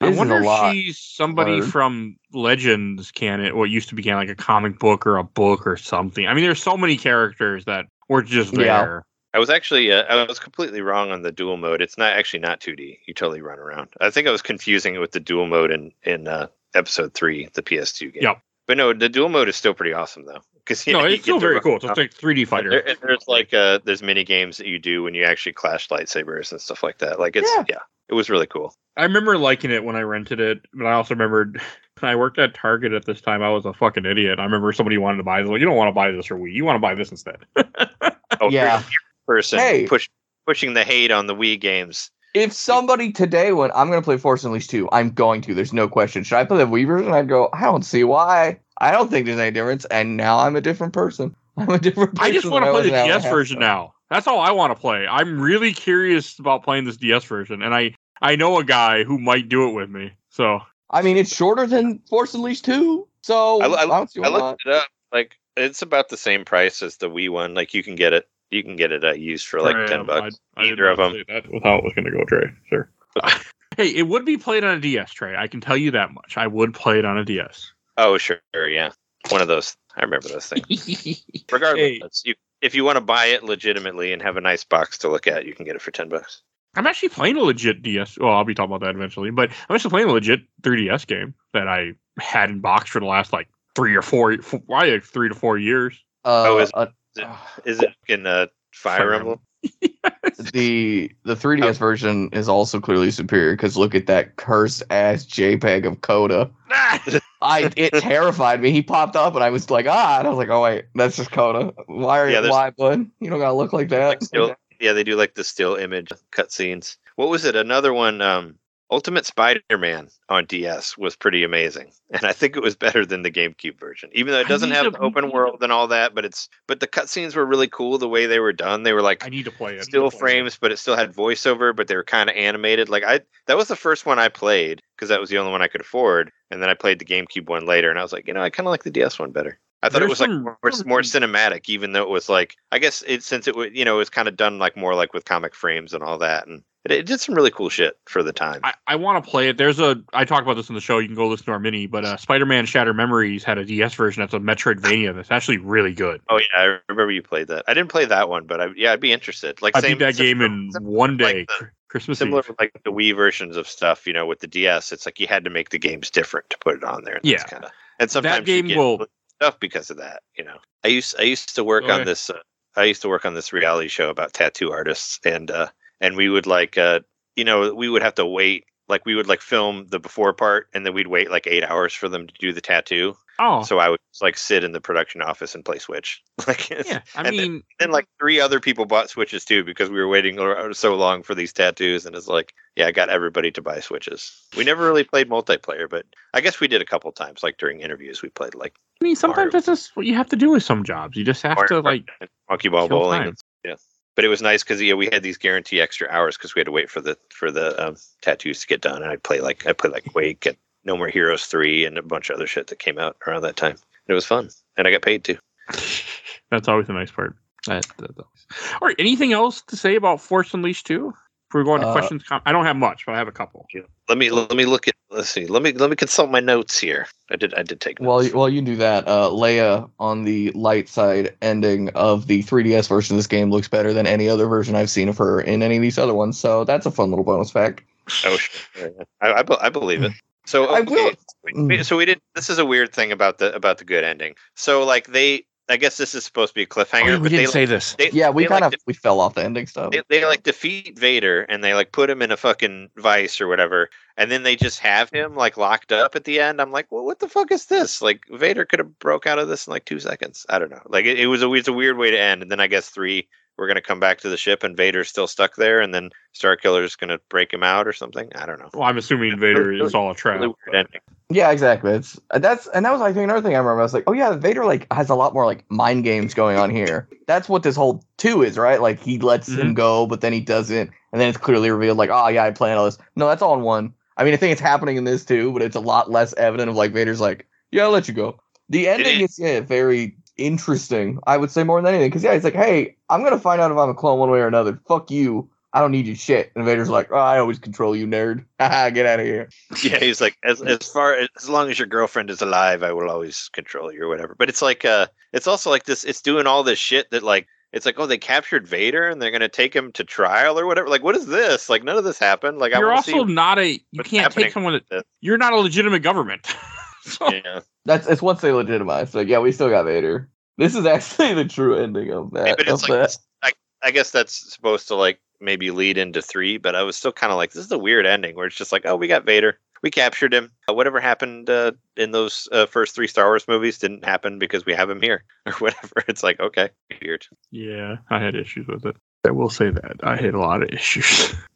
I This is wonder a lot. if she's somebody Word. from Legends canon, what used to be canon, like a comic book or a book or something. I mean, there's so many characters that were just Yeah. there. I was actually uh, I was completely wrong on the dual mode. It's not actually not 2D. You totally run around. I think I was confusing it with the dual mode in in uh, episode three, the PS2 game. Yep. But no, the dual mode is still pretty awesome though. Because no, it's still very cool. It's There, like 3D fighter. and there's like uh, there's mini games that you do when you actually clash lightsabers and stuff like that. Like it's Yeah. yeah, it was really cool. I remember liking it when I rented it, but I also remembered <laughs> when I worked at Target at this time. I was a fucking idiot. I remember somebody wanted to buy this. Well, you don't want to buy this for Wii. You want to buy this instead. <laughs> Oh, Yeah. person Hey. push pushing the hate on the Wii games. If somebody today went, I'm going to play Force Unleashed 2, I'm going to. There's no question. Should I play the Wii version? I'd go, I don't see why. I don't think there's any difference. And now I'm a different person. <laughs> I'm a different person. I just want to play the an hour and a DS version ago. now. That's all I want to play. I'm really curious about playing this DS version, and I I know a guy who might do it with me. So I mean, it's shorter than Force Unleashed 2. So I, I, don't see I not. looked it up. Like it's about the same price as the Wii one. Like you can get it, you can get it uh, used for like I ten am- bucks. I, I Either of them. say That without was going to go, Trey. Sure. <laughs> hey, it would be played on a DS, Trey. I can tell you that much. I would play it on a DS. Oh sure, yeah, one of those. I remember those things. <laughs> Regardless, you if you want to buy it legitimately and have a nice box to look at, you can get it for ten bucks. I'm actually playing a legit DS. Well, I'll be talking about that eventually, but I'm actually playing a legit 3DS game that I had in box for the last like three or four, four probably like three to four years. Uh, Oh, is- uh, Is it, is it in uh, Fire, Fire Emblem? <laughs> the the 3DS version is also clearly superior because look at that cursed ass JPEG of Kota. <laughs> I it terrified me. He popped up and I was like, ah, and I was like, oh wait, that's just Kota. Why are Yeah, you why, bud? You don't gotta look like that. Like still, yeah, they do like the still image cutscenes. What was it? Another one. Um, Ultimate Spider-Man on DS was pretty amazing, and I think it was better than the GameCube version. Even though it doesn't have to- the open world and all that, but it's but the cutscenes were really cool the way they were done. They were like I need to play it. still frames, but it still had voiceover, but they were kind of animated. Like I, that was the first one I played because that was the only one I could afford, and then I played the GameCube one later, and I was like, you know, I kind of like the DS one better. I thought it There's was like some- more, more cinematic, even though it was like, I guess it since it was, you know, it was kind of done like more like with comic frames and all that, and It, it did some really cool shit for the time. I, I want to play it. There's a I talked about this in the show. You can go listen to our mini, but uh, Spider-Man Shatter Memories had a DS version that's a Metroidvania that's actually really good. oh yeah, I remember you played that. I didn't play that one, but I, yeah, I'd be interested. Like I same beat that game in one like day, the- Christmas Similar Eve. with like the Wii versions of stuff, you know, with the DS, it's like you had to make the games different to put it on there. And Yeah. kind of. And sometimes that game will- stuff because of that. You know, I used I used to work Go on this. Uh, I used to work on this reality show about tattoo artists, and uh, and we would like, uh, you know, we would have to wait. Like we would like film the before part, and then we'd wait like eight hours for them to do the tattoo. Oh, So I would just, like sit in the production office and play Switch. <laughs> Like yeah. I and then- mean, then like three other people bought switches too because we were waiting so long for these tattoos and it's like yeah i got everybody to buy switches we never really played multiplayer but i guess we did a couple times like during interviews we played like I mean, sometimes Mario. that's just what you have to do with some jobs. You just have to like monkey ball bowling and- yeah but it was nice because yeah we had these guarantee extra hours because we had to wait for the for the um, tattoos to get done and i'd play like i played like wake and no more heroes 3 and a bunch of other shit that came out around that time it was fun and i got paid too <laughs> That's always the nice part. That, that- that- All right. Anything else to say about Force Unleashed 2? If we're going to Uh, questions, com- I don't have much, but I have a couple. Let me let me look at let's see let me let me consult my notes here i did i did take notes. While you, while you do that, uh, Leia on the light side ending of the 3DS version of this game looks better than any other version I've seen of her in any of these other ones. So that's a fun little bonus fact. Oh, sure. I, I, I believe it. So I okay, will- we- we- so we did. This is a weird thing about the about the good ending. So like they, I guess this is supposed to be a cliffhanger, Oh, we but they, didn't say this. they Yeah, we they, kind like, of we fell off the ending stuff. they, they like defeat Vader and they like put him in a fucking vice or whatever, and then they just have him like locked up at the end. I'm like, well, what the fuck is this? Like Vader could have broke out of this in like two seconds. I don't know. Like it, it was a it's a weird way to end. And then I guess three, we're gonna come back to the ship and Vader's still stuck there, and then Star Starkiller's gonna break him out or something. I don't know. Well, I'm assuming Vader is all a trap. Really. Yeah, exactly. It's uh, that's and that was I think another thing I remember. I was like, oh yeah, Vader like has a lot more like mind games going on here. That's what this whole two is, right? Like he lets him go, but then he doesn't, and then it's clearly revealed like, oh yeah, I planned all this. No, that's all in one. I mean, I think it's happening in this too, but it's a lot less evident of like Vader's like, yeah, I'll let you go. The ending is yeah, very interesting. I would say more than anything because yeah, he's like, hey, I'm gonna find out if I'm a clone one way or another. Fuck you. I don't need your shit. And Vader's like, oh, I always control you, nerd. <laughs> Haha, get out of here. <laughs> yeah, he's like, as as far as long as your girlfriend is alive, I will always control you or whatever. But it's like, uh, it's also like this. It's doing all this shit that like, it's like, oh, they captured Vader and they're gonna take him to trial or whatever. Like, what is this? Like, none of this happened. Like, I You're want also see. not a. You can't take someone that. with You're not a legitimate government. <laughs> so, Yeah. That's it's once they legitimize. Like, yeah, we still got Vader. This is actually the true ending of that. Yeah, but it's of like, that. I, I guess that's supposed to like maybe lead into three, but I was still kind of like, this is a weird ending where it's just like, oh, we got Vader, we captured him. Uh, whatever happened uh, in those uh, first three Star Wars movies didn't happen because we have him here <laughs> or whatever. It's like, okay, weird. yeah, I had issues with it. I will say that I had a lot of issues. <laughs>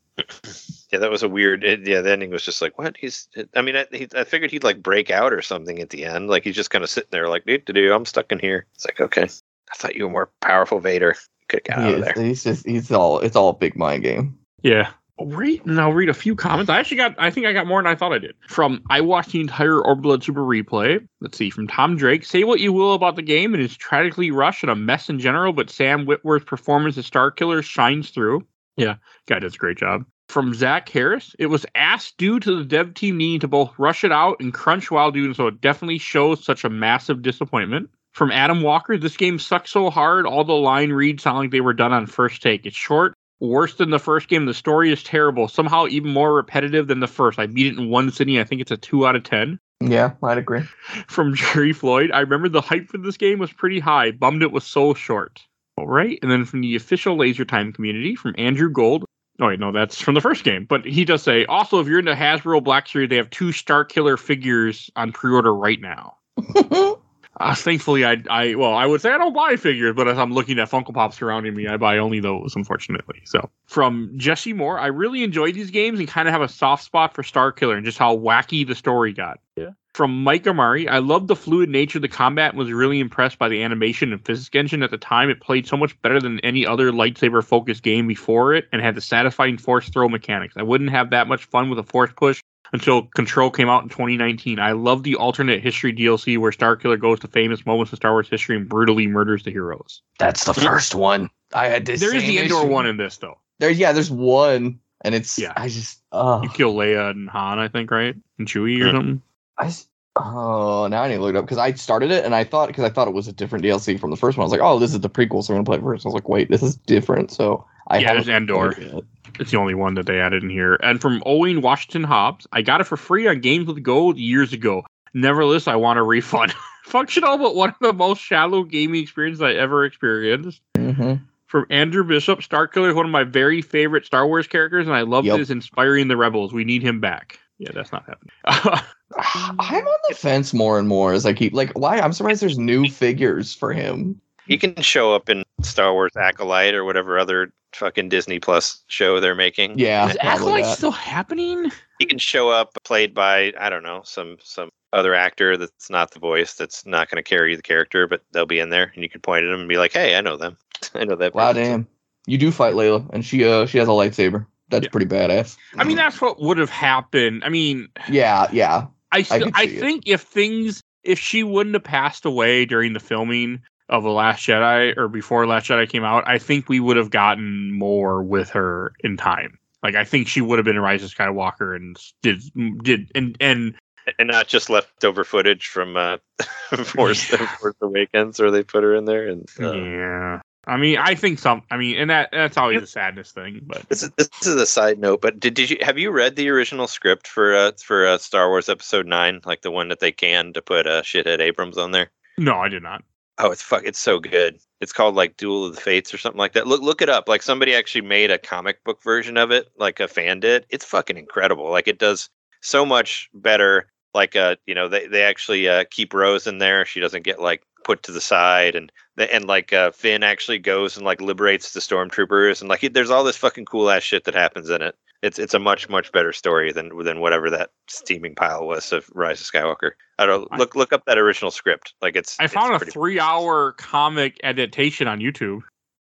Yeah, that was a weird. It, yeah, the ending was just like, what? He's. I mean, I, he, I figured he'd like break out or something at the end. Like he's just kind of sitting there, like, dude, to do. I'm stuck in here. It's like, okay, I thought you were more powerful, Vader. Could get out of there. he's just he's all it's all big mind game. Yeah. Read and I'll read a few comments. I actually got I think I got more than I thought I did. From I watched the entire Orbital Super replay. Let's see, from Tom Drake. Say what you will about the game, and it is tragically rushed and a mess in general, but Sam Witwer's performance as Starkiller shines through. Yeah, guy does a great job. From Zach Harris, it was asked due to the dev team needing to both rush it out and crunch while doing so. It definitely shows such a massive disappointment. From Adam Walker, this game sucks so hard, all the line reads sound like they were done on first take. It's short, worse than the first game. The story is terrible, somehow even more repetitive than the first. I beat it in one sitting. I think it's a two out of ten. Yeah, I'd agree. <laughs> From Jerry Floyd, I remember the hype for this game was pretty high. Bummed it was so short. All right, and then from the official Laser Time community, from Andrew Gold. Oh wait, no, that's from the first game. But he does say also, if you're into Hasbro Black Series, they have two Starkiller figures on pre-order right now. <laughs> Uh, thankfully, I, I, well, I would say I don't buy figures, but as I'm looking at Funko Pops surrounding me, I buy only those, unfortunately. So, from Jesse Moore, I really enjoyed these games and kind of have a soft spot for Starkiller and just how wacky the story got. Yeah. From Mike Amari, I loved the fluid nature of the combat and was really impressed by the animation and physics engine at the time. It played so much better than any other lightsaber focused game before it and had the satisfying force throw mechanics. I wouldn't have that much fun with a force push until Control came out in 2019. I love the alternate history DLC where Starkiller goes to famous moments of Star Wars history and brutally murders the heroes. That's the first one. I had this. There is the Endor issue. one in this though. There, yeah, there's one, and it's Yeah. I just oh You kill Leia and Han, I think, right? And Chewie or something. I oh now I need to look it up because I started it and I thought because I thought it was a different DLC from the first one. I was like, oh, this is the prequel, so I'm gonna play it first. I was like, wait, this is different. So I Yeah, there's haven't Endor. Played it yet. It's the only one that they added in here. And from Owen Washington Hobbs, I got it for free on Games with Gold years ago. Nevertheless, I want a refund. <laughs> Functional, but one of the most shallow gaming experiences I ever experienced. Mhm. From Andrew Bishop, Starkiller is one of my very favorite Star Wars characters, and I love Yep. his inspiring the rebels. We need him back. Yeah, that's not happening. <sighs> I'm on the fence more and more as I keep like why I'm surprised there's new figures for him. He can show up in Star Wars Acolyte or whatever other fucking Disney Plus show they're making. Yeah, is Acolyte that. still happening? He can show up played by I don't know some some other actor that's not the voice that's not going to carry the character, but they'll be in there and you can point at them and be like, "Hey, I know them. <laughs> I know that." Wow, person." damn. You do fight Layla, and she uh she has a lightsaber. That's Yeah. pretty badass. I mean, that's what would have happened. I mean, yeah, yeah. I st- could I, see it. think if things if she wouldn't have passed away during the filming of the Last Jedi or before Last Jedi came out, I think we would have gotten more with her in time. Like I think she would have been in Rise of Skywalker and did did and and and not just leftover footage from uh, <laughs> Force Force Awakens, or they put her in there. And uh, yeah. I mean, I think some. I mean, and that that's always a sadness thing. But this is this is a side note, but did, did you have you read the original script for uh, for uh, Star Wars Episode Nine, like the one that they canned to put uh, shithead Abrams on there? no, I did not. Oh, it's fuck! It's so good. It's called like Duel of the Fates or something like that. Look, look it up. Like somebody actually made a comic book version of it, like a fan did. It's fucking incredible. Like it does so much better. Like uh, you know, they they actually uh, keep Rose in there. She doesn't get like put to the side, and and like uh, Finn actually goes and like liberates the stormtroopers, and like it- there's all this fucking cool ass shit that happens in it. It's it's a much much better story than than whatever that steaming pile was of Rise of Skywalker. I don't I- look look up that original script. Like it's I it's found a pretty- three-hour comic adaptation on YouTube.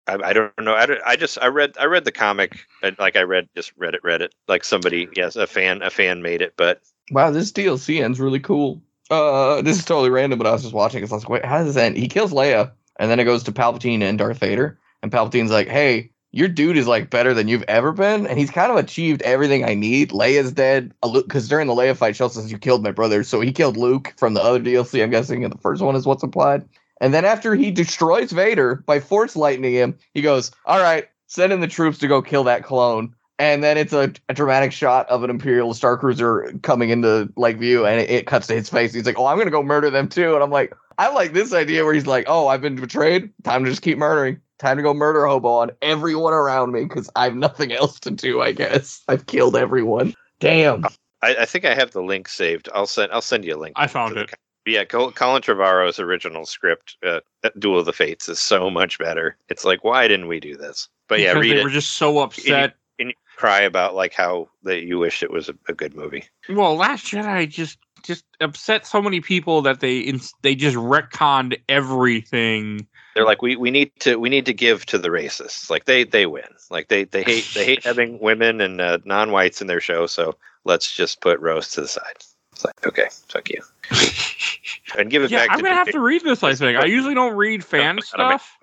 I, I don't know. I, don't- I just I read I read the comic and like I read just read it read it like somebody yes a fan a fan made it but Wow, this DLC ends really cool. Uh, this is totally random, but I was just watching because I was like, wait, how does this end? He kills Leia, and then it goes to Palpatine and Darth Vader, and Palpatine's like, hey, your dude is like better than you've ever been, and he's kind of achieved everything I need. Leia's dead, because during the Leia fight, she also says you killed my brother, so he killed Luke from the other DLC. I'm guessing, and the first one is what's implied. And then after he destroys Vader by force lightning him, he goes, all right, send in the troops to go kill that clone and then it's a, a dramatic shot of an imperial star cruiser coming into like view and it, it cuts to his face he's like oh i'm gonna go murder them too and i'm like i like this idea where he's like oh i've been betrayed time to just keep murdering time to go murder hobo on everyone around me because i have nothing else to do i guess i've killed everyone damn I, I think I have the link saved. I'll send I'll send you a link. I found it. co- Yeah, Colin Trevorrow's original script, uh, Duel of the Fates, is so much better. It's like, why didn't we do this? But yeah, because read they it were just so upset. and you cry about like how that you wish it was a, a good movie. Well, Last Jedi just just upset so many people that they ins- they just retconned everything. They're like, we, we need to we need to give to the racists. Like they they win. Like they they hate they hate <laughs> having women and uh, non-whites in their show. So let's just put Rose to the side. It's like okay, fuck you, <laughs> and give it back. yeah, back. I'm to gonna have to read this. I think I <laughs> usually don't read fan Don't put it on my stuff.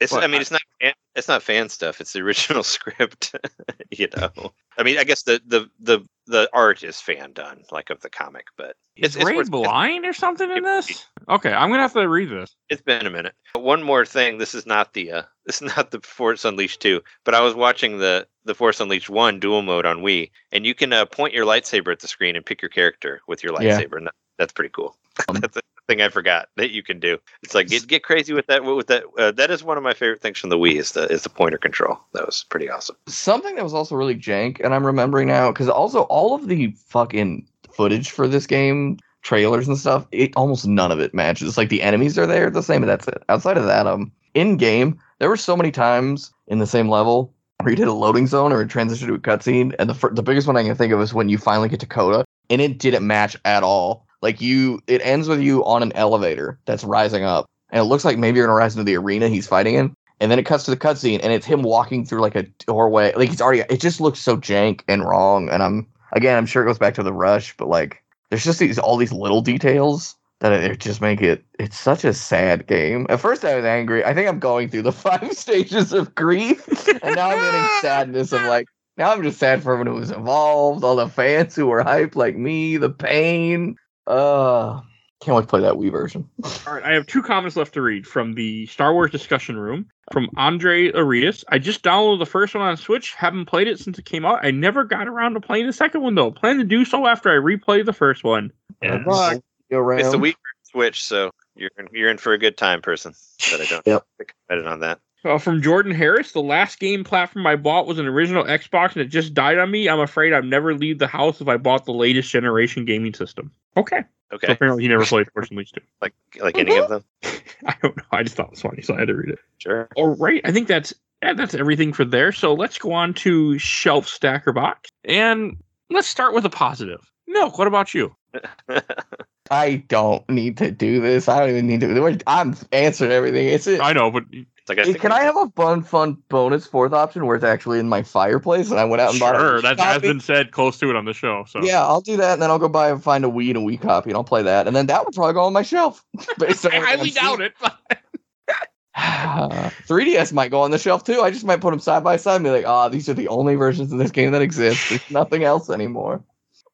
It's, I mean, I- it's not fan, it's not fan stuff. It's the original <laughs> script. <laughs> you know, I mean, I guess the the the the art is fan done, like of the comic, but Is it's it's, Rey blind or something in this? Okay, I'm gonna have to read this. it's been a minute. One more thing. This is not the uh, <laughs> this is not the Force Unleashed two, but I was watching the the Force Unleashed one dual mode on Wii, and you can uh, point your lightsaber at the screen and pick your character with your lightsaber. And that, that's pretty cool. Um, that's thing I forgot that you can do. It's like get get crazy with that. With that, uh, that is one of my favorite things from the Wii is the is the pointer control. That was pretty awesome. something that was also really jank and i'm remembering now because also all of the fucking footage for this game trailers and stuff it almost none of it matches It's like the enemies are there the same and that's it outside of that um in game there were so many times in the same level where you did a loading zone or a transition to a cutscene and the fir- the biggest one i can think of is when you finally get to Kota and it didn't match at all like you it ends with you on an elevator that's rising up and it looks like maybe you're gonna rise into the arena he's fighting in and then it cuts to the cutscene and it's him walking through like a doorway. Like he's already it just looks so jank and wrong and i'm again i'm sure it goes back to the rush but like there's just these all these little details that it just make it it's such a sad game. At first i was angry. I think i'm going through the <laughs> five stages of grief and now i'm getting <laughs> sadness of like Now I'm just sad for everyone who was involved, all the fans who were hyped like me, the pain. Uh can't wait to play that Wii version. All right, I have two comments left to read from the Star Wars discussion room from Andre Arias. I just downloaded the first one on Switch, haven't played it since it came out. I never got around to playing the second one though. Plan to do so after I replay the first one. Yeah, Good luck. Go around. It's a week Switch, so you're you're in for a good time, person. But I don't Yep. think I'm excited on that. Uh, from Jordan Harris, the last game platform I bought was an original Xbox and it just died on me. I'm afraid I'd never leave the house if I bought the latest generation gaming system. Okay. So Okay, apparently he never played Force Unleashed 2. like like any of them. <laughs> I don't know. I just thought it was funny, so I had to read it. Sure. All right. I think that's yeah, that's everything for there. So let's go on to Shelf Stacker Box. And let's start with a positive. Milk, what about you? <laughs> I don't need to do this. I don't even need to. I'm answering everything. It's it. I know, but It's like I Hey, can I have a fun, fun bonus fourth option where it's actually in my fireplace and I went out and bought sure, that copy? has been said close to it on the show. So Yeah, I'll do that, and then I'll go buy and find a Wii and a Wii copy, and I'll play that, and then that would probably go on my shelf. <laughs> Based on <laughs> I highly doubt it. but- <sighs> 3DS might go on the shelf too. I just might put them side by side and be like, "Ah, these are the only versions of this game that exist. There's nothing else anymore."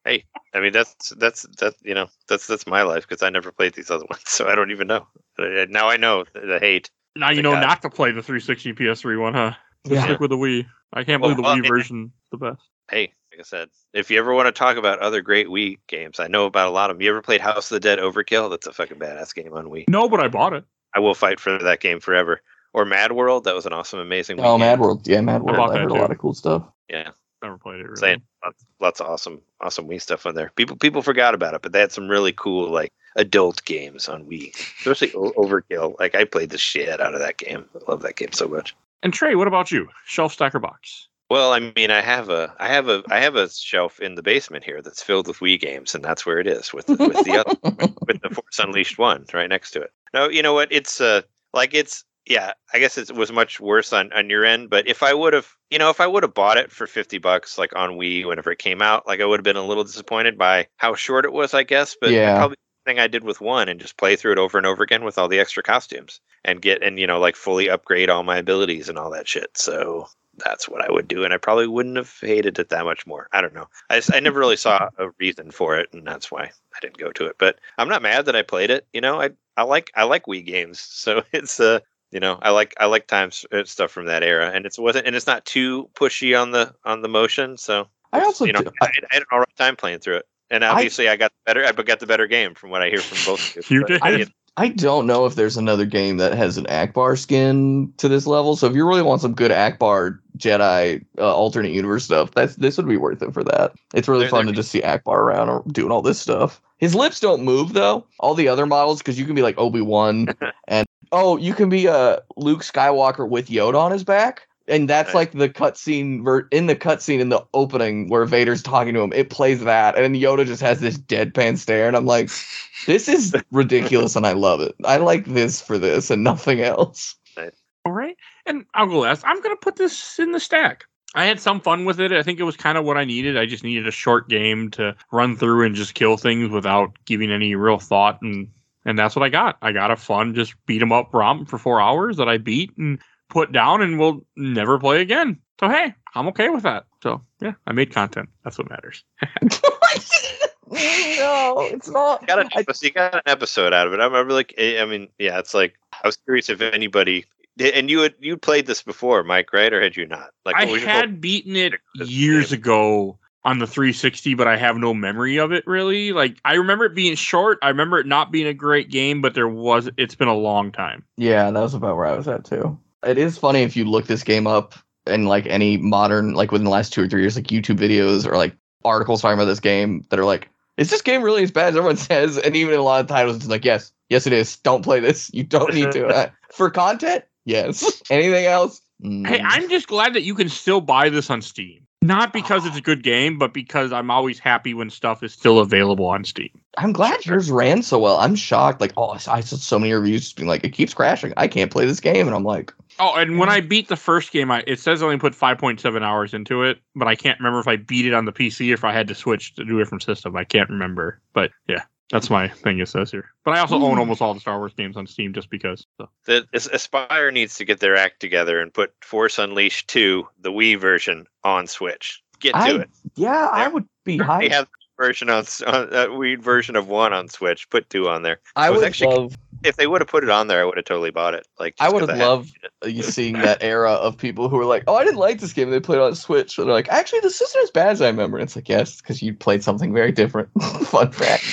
Hey, I mean, that's that's that you know that's that's my life because I never played these other <laughs> ones, so I don't even know. Now I know the hate. Now you know God. not to play the 360 PS3 one, huh? Just Yeah. Stick with the Wii. I can't Well, believe the well, Wii yeah. version the best. Hey, like I said, if you ever want to talk about other great Wii games, I know about a lot of them. You ever played House of the Dead Overkill? That's a fucking badass game on Wii. No, but I bought it. I will fight for that game forever. Or Mad World, that was an awesome, amazing. Oh, Wii Oh, game. Mad World, yeah, Mad World. bought I that heard a lot of cool stuff. Yeah, Never played it. Really. saying lots, lots of awesome, awesome Wii stuff on there. People people forgot about it, but they had some really cool like adult games on Wii, especially o- Overkill. Like I played the shit out of that game. I love that game so much. And Trey, what about you? Shelf Stacker Box. Well, I mean, I have a, I have a, I have a shelf in the basement here that's filled with Wii games, and that's where it is with with the other, <laughs> with the Force Unleashed one right next to it. No, you know what? It's uh, like it's yeah. I guess it was much worse on on your end, but if I would have, you know, if I would have bought it for fifty bucks, like on Wii, whenever it came out, like I would have been a little disappointed by how short it was, I guess. But Yeah. probably the thing I did with one and just play through it over and over again with all the extra costumes and get and you know like fully upgrade all my abilities and all that shit. So that's what I would do, and I probably wouldn't have hated it that much more. I don't know. I just, I never really saw a reason for it, and that's why I didn't go to it. But I'm not mad that I played it. You know, I I like I like Wii games, <laughs> so it's uh you know I like I like times uh, stuff from that era, and it's wasn't and it's not too pushy on the on the motion. So I also you know I- I had an all right time playing through it, and obviously I, got the better I got the better game from what I hear from both. of You <laughs> But did. I I, I don't know if there's another game that has an Ackbar skin to this level. So if you really want some good Ackbar Jedi uh, alternate universe stuff, that's this would be worth it for that. It's really There- fun there- to just see Ackbar around or doing all this stuff. His lips don't move though. All the other models, because you can be like Obi Wan, <laughs> and oh, you can be uh, Luke Skywalker with Yoda on his back. And that's like the cutscene ver- in the cutscene in the opening where Vader's talking to him. It plays that, and Yoda just has this deadpan stare, and I'm like, this is <laughs> ridiculous, and I love it. I like this for this and nothing else. All right. And I'll go last. I'm going to put this in the stack. I had some fun with it. I think it was kind of what I needed. I just needed a short game to run through and just kill things without giving any real thought. And and that's what I got. I got a fun, just beat 'em up romp for four hours that I beat and put down and will never play again. So hey, I'm okay with that. So yeah, I made content. That's what matters. <laughs> no, it's not. got an episode, you got an episode out of it. I remember, like, I I mean, yeah, it's like I was curious if anybody, and you had you played this before, Mike, right, or had you not? Like, I what was had beaten it <laughs> years game. ago on the 360, but I have no memory of it really. Like I remember it being short. I remember it not being a great game, but there was. It's been a long time. Yeah, that was about where I was at too. It is funny if you look this game up in like any modern, like within the last two or three years, like YouTube videos or like articles talking about this game that are like, is this game really as bad as everyone <laughs> says? And even in a lot of titles, it's like, yes, yes, it is. Don't play this. You don't need to. <laughs> Uh, For content, yes. <laughs> Anything else? Hey, Mm. I'm just glad that you can still buy this on Steam. Not because it's a good game, but because I'm always happy when stuff is still available on Steam. I'm glad yours ran so well. I'm shocked. Like, oh, I saw so many reviews being like, it keeps crashing. I can't play this game. And I'm like, Oh, and when I beat the first game, I it says I only put 5.7 hours into it, but I can't remember if I beat it on the PC or if I had to switch to a different system. I can't remember. But yeah, That's my thing. It says here, but I also own hmm. almost all the Star Wars games on Steam just because. So. The Aspyr needs to get their act together and put Force Unleashed 2, the Wii version, on Switch. Get to I- it. Yeah, I would be They high. have the version on, on uh, Wii version of one on Switch. Put two on there. I was would actually- love. If they would have put it on there, I would have totally bought it. Like I would have loved uh, you seeing that era of people who were like, "Oh, I didn't like this game." They played it on Switch, and they're like, "Actually, this isn't as bad as I remember." It's like, yes, because you played something very different. <laughs> Fun fact.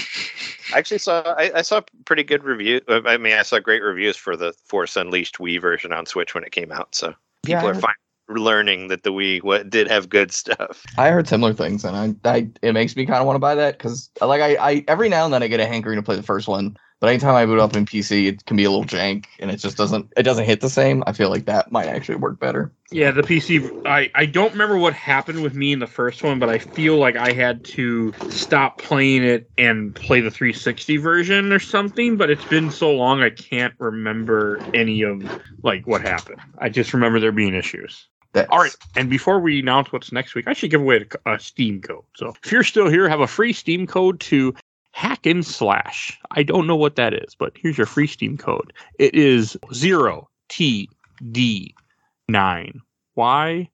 I actually saw I, I saw pretty good review. uh, I mean, I saw great reviews for the Force Unleashed Wii version on Switch when it came out. So people I are finally learning that the Wii what, did have good stuff. <laughs> I heard similar things, and I, I it makes me kind of want to buy that because, like, I, I every now and then I get a hankering to play the first one, but anytime I boot up in PC, it can be a little jank, and it just doesn't it doesn't hit the same. I feel like that might actually work better. Yeah, the PC. I I don't remember what happened with me in the first one, but I feel like I had to stop playing it and play the 360 version or something. But it's been so long, I can't remember any of like what happened. I just remember there being issues. That's, All right, and before we announce what's next week, I should give away a, a Steam code. So if you're still here, have a free Steam code to Hack and Slash. I don't know what that is, but here's your free Steam code. It is zero T D nine Y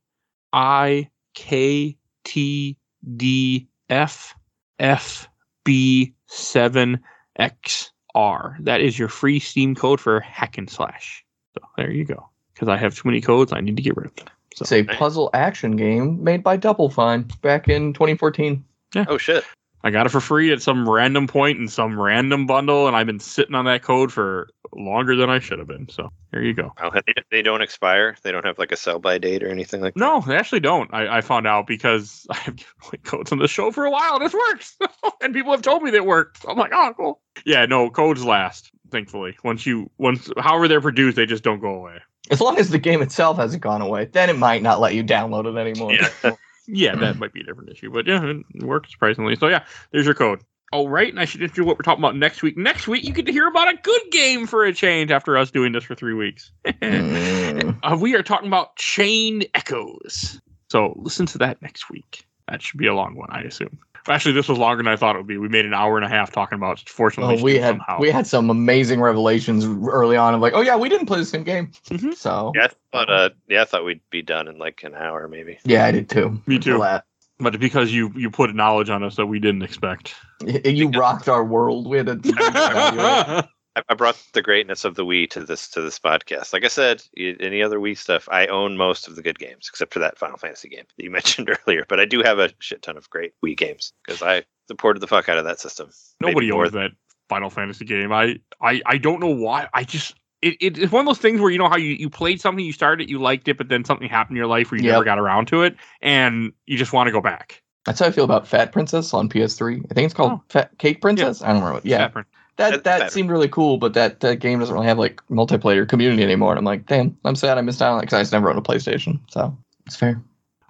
I K T D F F B seven X R. That is your free Steam code for Hack and Slash. So there you go. Because I have too many codes, I need to get rid of them. So It's a puzzle action game made by Double Fine back in 2014. Yeah. Oh shit! I got it for free at some random point in some random bundle, and I've been sitting on that code for longer than I should have been. So there you go. Oh, they, they don't expire. They don't have like a sell by date or anything like. That. No, they actually don't. I, I found out because I've given away codes on the show for a while. This works, <laughs> and people have told me that it works. I'm like, oh, cool. Yeah, no, codes last. Thankfully, once you once however they're produced, they just don't go away. As long as the game itself hasn't gone away, then it might not let you download it anymore. Yeah. Yeah, that might be a different issue, but yeah, it works surprisingly. So yeah, there's your code. All right, and I should introduce what we're talking about next week. Next week, you get to hear about a good game for a change after us doing this for three weeks. Mm. <laughs> uh, we are talking about Chained Echoes. So listen to that next week. That should be a long one, I assume. Actually, this was longer than I thought it would be. We made an hour and a half talking about Fortunately Oh, we had somehow. we had some amazing revelations early on of like, oh yeah, we didn't play the same game. Mhm. So Yeah, I thought. Uh, yeah, I thought we'd be done in like an hour, maybe. yeah, I did too. Me too. That. but because you you put knowledge on us that we didn't expect. <laughs> You rocked our world. <laughs> We had to evaluate. I, I brought the greatness of the Wii to this to this podcast. Like I said, any other Wii stuff, I own most of the good games, except for that Final Fantasy game that you <laughs> mentioned earlier. But I do have a shit ton of great Wii games because I supported the fuck out of that system. Nobody more owns that Final Fantasy game. I I I don't know why. I just it, it, it's one of those things where you know how you, you played something, you started it, you liked it, but then something happened in your life where you Yep. never got around to it, and you just want to go back. That's how I feel about Fat Princess on PS3. I think it's called Oh. Fat Cake Princess. I don't remember. What, yeah, Saffron. That that better. seemed really cool, but that, that game doesn't really have like multiplayer community anymore. And I'm like, damn, I'm sad I missed out on it because I just never owned a PlayStation. So it's fair.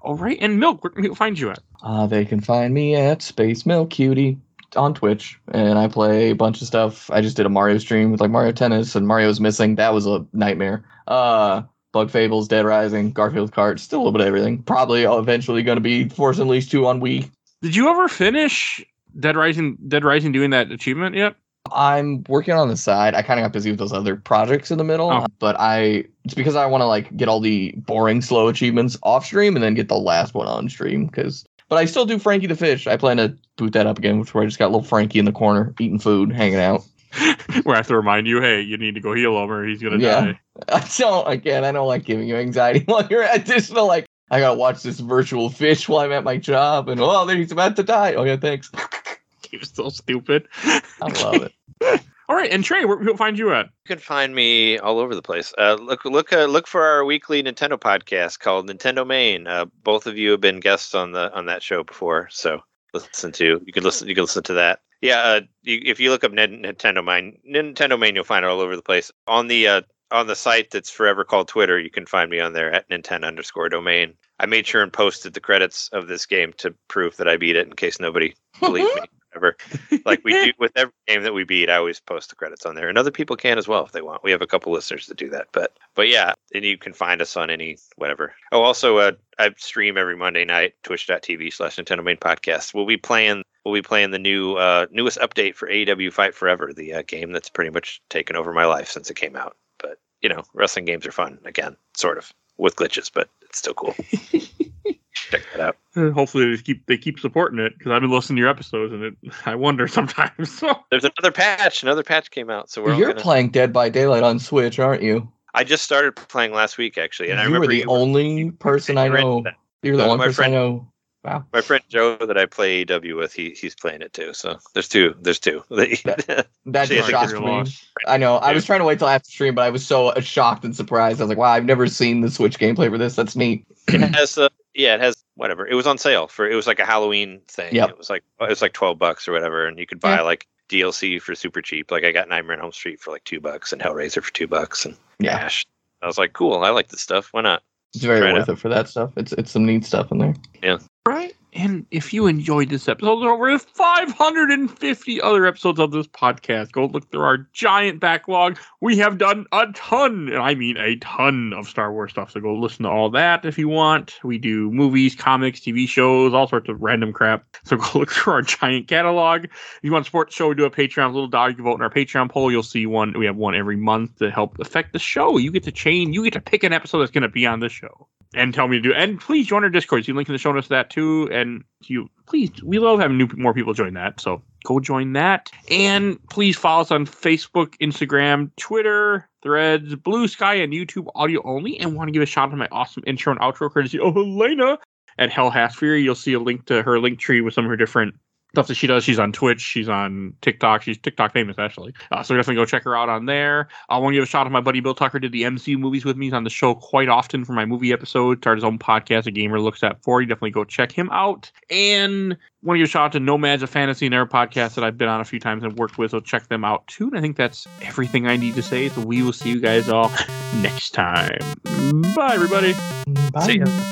All right, and Milk, where can people find you at? Uh, they can find me at Space Milk Cutie on Twitch, and I play a bunch of stuff. I just did a Mario stream with like Mario Tennis and Mario's Missing. That was a nightmare. Uh, Bug Fables, Dead Rising, Garfield Kart, still a little bit of everything. Probably eventually going to be Force Unleashed 2 on Wii. Did you ever finish Dead Rising? Dead Rising doing that achievement yet? I'm working on the side. I kind of got busy with those other projects in the middle, Oh. but I it's because I want to like get all the boring slow achievements off stream and then get the last one on stream because but I still do Frankie the Fish. I plan to boot that up again, which where I just got little Frankie in the corner eating food, hanging out. <laughs> where I have to remind you, hey, you need to go heal him or he's gonna Yeah. die. <laughs> I don't again, I don't like giving you anxiety <laughs> while you're at this like I gotta watch this virtual fish while I'm at my job and oh there he's about to die. Oh yeah, thanks. <laughs> He was so stupid. I love it. <laughs> All right, and Trey, where can people find you at? You can find me all over the place. Uh, look, look, uh, look for our weekly Nintendo podcast called Nintendo Main. Uh, both of you have been guests on the on that show before, so listen to you can listen you can listen to that. Yeah, uh, you, if you look up Nin- Nintendo Main, Nintendo Main, you'll find it all over the place on the uh, on the site that's forever called Twitter. You can find me on there at Nintendo underscore domain. I made sure and posted the credits of this game to prove that I beat it in case nobody believed me. <laughs> whatever. Like we do <laughs> with every game that we beat, I always post the credits on there, and other people can as well if they want. We have a couple listeners that do that, but but yeah, and you can find us on any whatever. Oh, also, uh, I stream every Monday night, twitch.tv slash Nintendo Main Podcast. We'll be playing we'll be playing the new uh, newest update for AEW Fight Forever, the uh, game that's pretty much taken over my life since it came out. But you know, wrestling games are fun again, sort of with glitches, but it's still cool. <laughs> Check that out. Uh, Hopefully they keep they keep supporting it because I've been listening to your episodes and it <laughs> I wonder sometimes. <laughs> So There's another patch. Another patch came out, so we're You're gonna... playing Dead by Daylight on Switch, aren't you? I just started playing last week actually, and I you were remember the you were- only person I you were in know. that. You're the Uh, only my person friend- I know. Wow. My friend Joe that I play AEW with, he he's playing it too. So there's two. There's two. <laughs> That Sorry, just shocked me. loss. I know. I was trying to wait till after stream, but I was so uh, shocked and surprised. I was like, "Wow, I've never seen the Switch gameplay for this. That's neat." it has uh, yeah, it has whatever. It was on sale for it was like a Halloween thing. Yep. It was like it was like twelve bucks or whatever, and you could buy Yeah. like DLC for super cheap. Like I got Nightmare on Elm Street for like two bucks and Hellraiser for two bucks and Yeah, Ash. I was like, cool. I like this stuff. Why not? it's very Try it worth it for that stuff. It's it's some neat stuff in there. Yeah. Right. And if you enjoyed this episode, there are over 550 other episodes of this podcast. Go look through our giant backlog. We have done a ton, and I mean a ton of Star Wars stuff. So go listen to all that if you want. We do movies, comics, TV shows, all sorts of random crap. So <laughs> go look through our giant catalog. If you want to support the show, we do a Patreon. Little dog, you vote in our Patreon poll. You'll see one. We have one every month to help affect the show. You get to change. You get to pick an episode that's going to be on this show and tell me to do. And please join our Discord. You link in the show notes to that too. And you please, we love having new more people join that. So go join that. And please follow us on Facebook, Instagram, Twitter, Threads, Blue Sky, and YouTube audio only. And want to give a shout out to my awesome intro and outro courtesy of Helena at Hel Hath Fury. You'll see a link to her Linktree with some of her different stuff that she does. She's on Twitch. She's on TikTok. She's TikTok famous actually. Uh, so definitely go check her out on there. I want to give a shout out to my buddy Bill Tucker. Did the MCU movies with me. He's on the show quite often for my movie episode. Started his own podcast, A Gamer Looks at Four. 40. Definitely go check him out. And want to give a shout out to Nomads of Fantasy and their podcast that I've been on a few times and worked with. So check them out too. And I think that's everything I need to say. So we will see you guys all next time. Bye, everybody. Bye. See ya.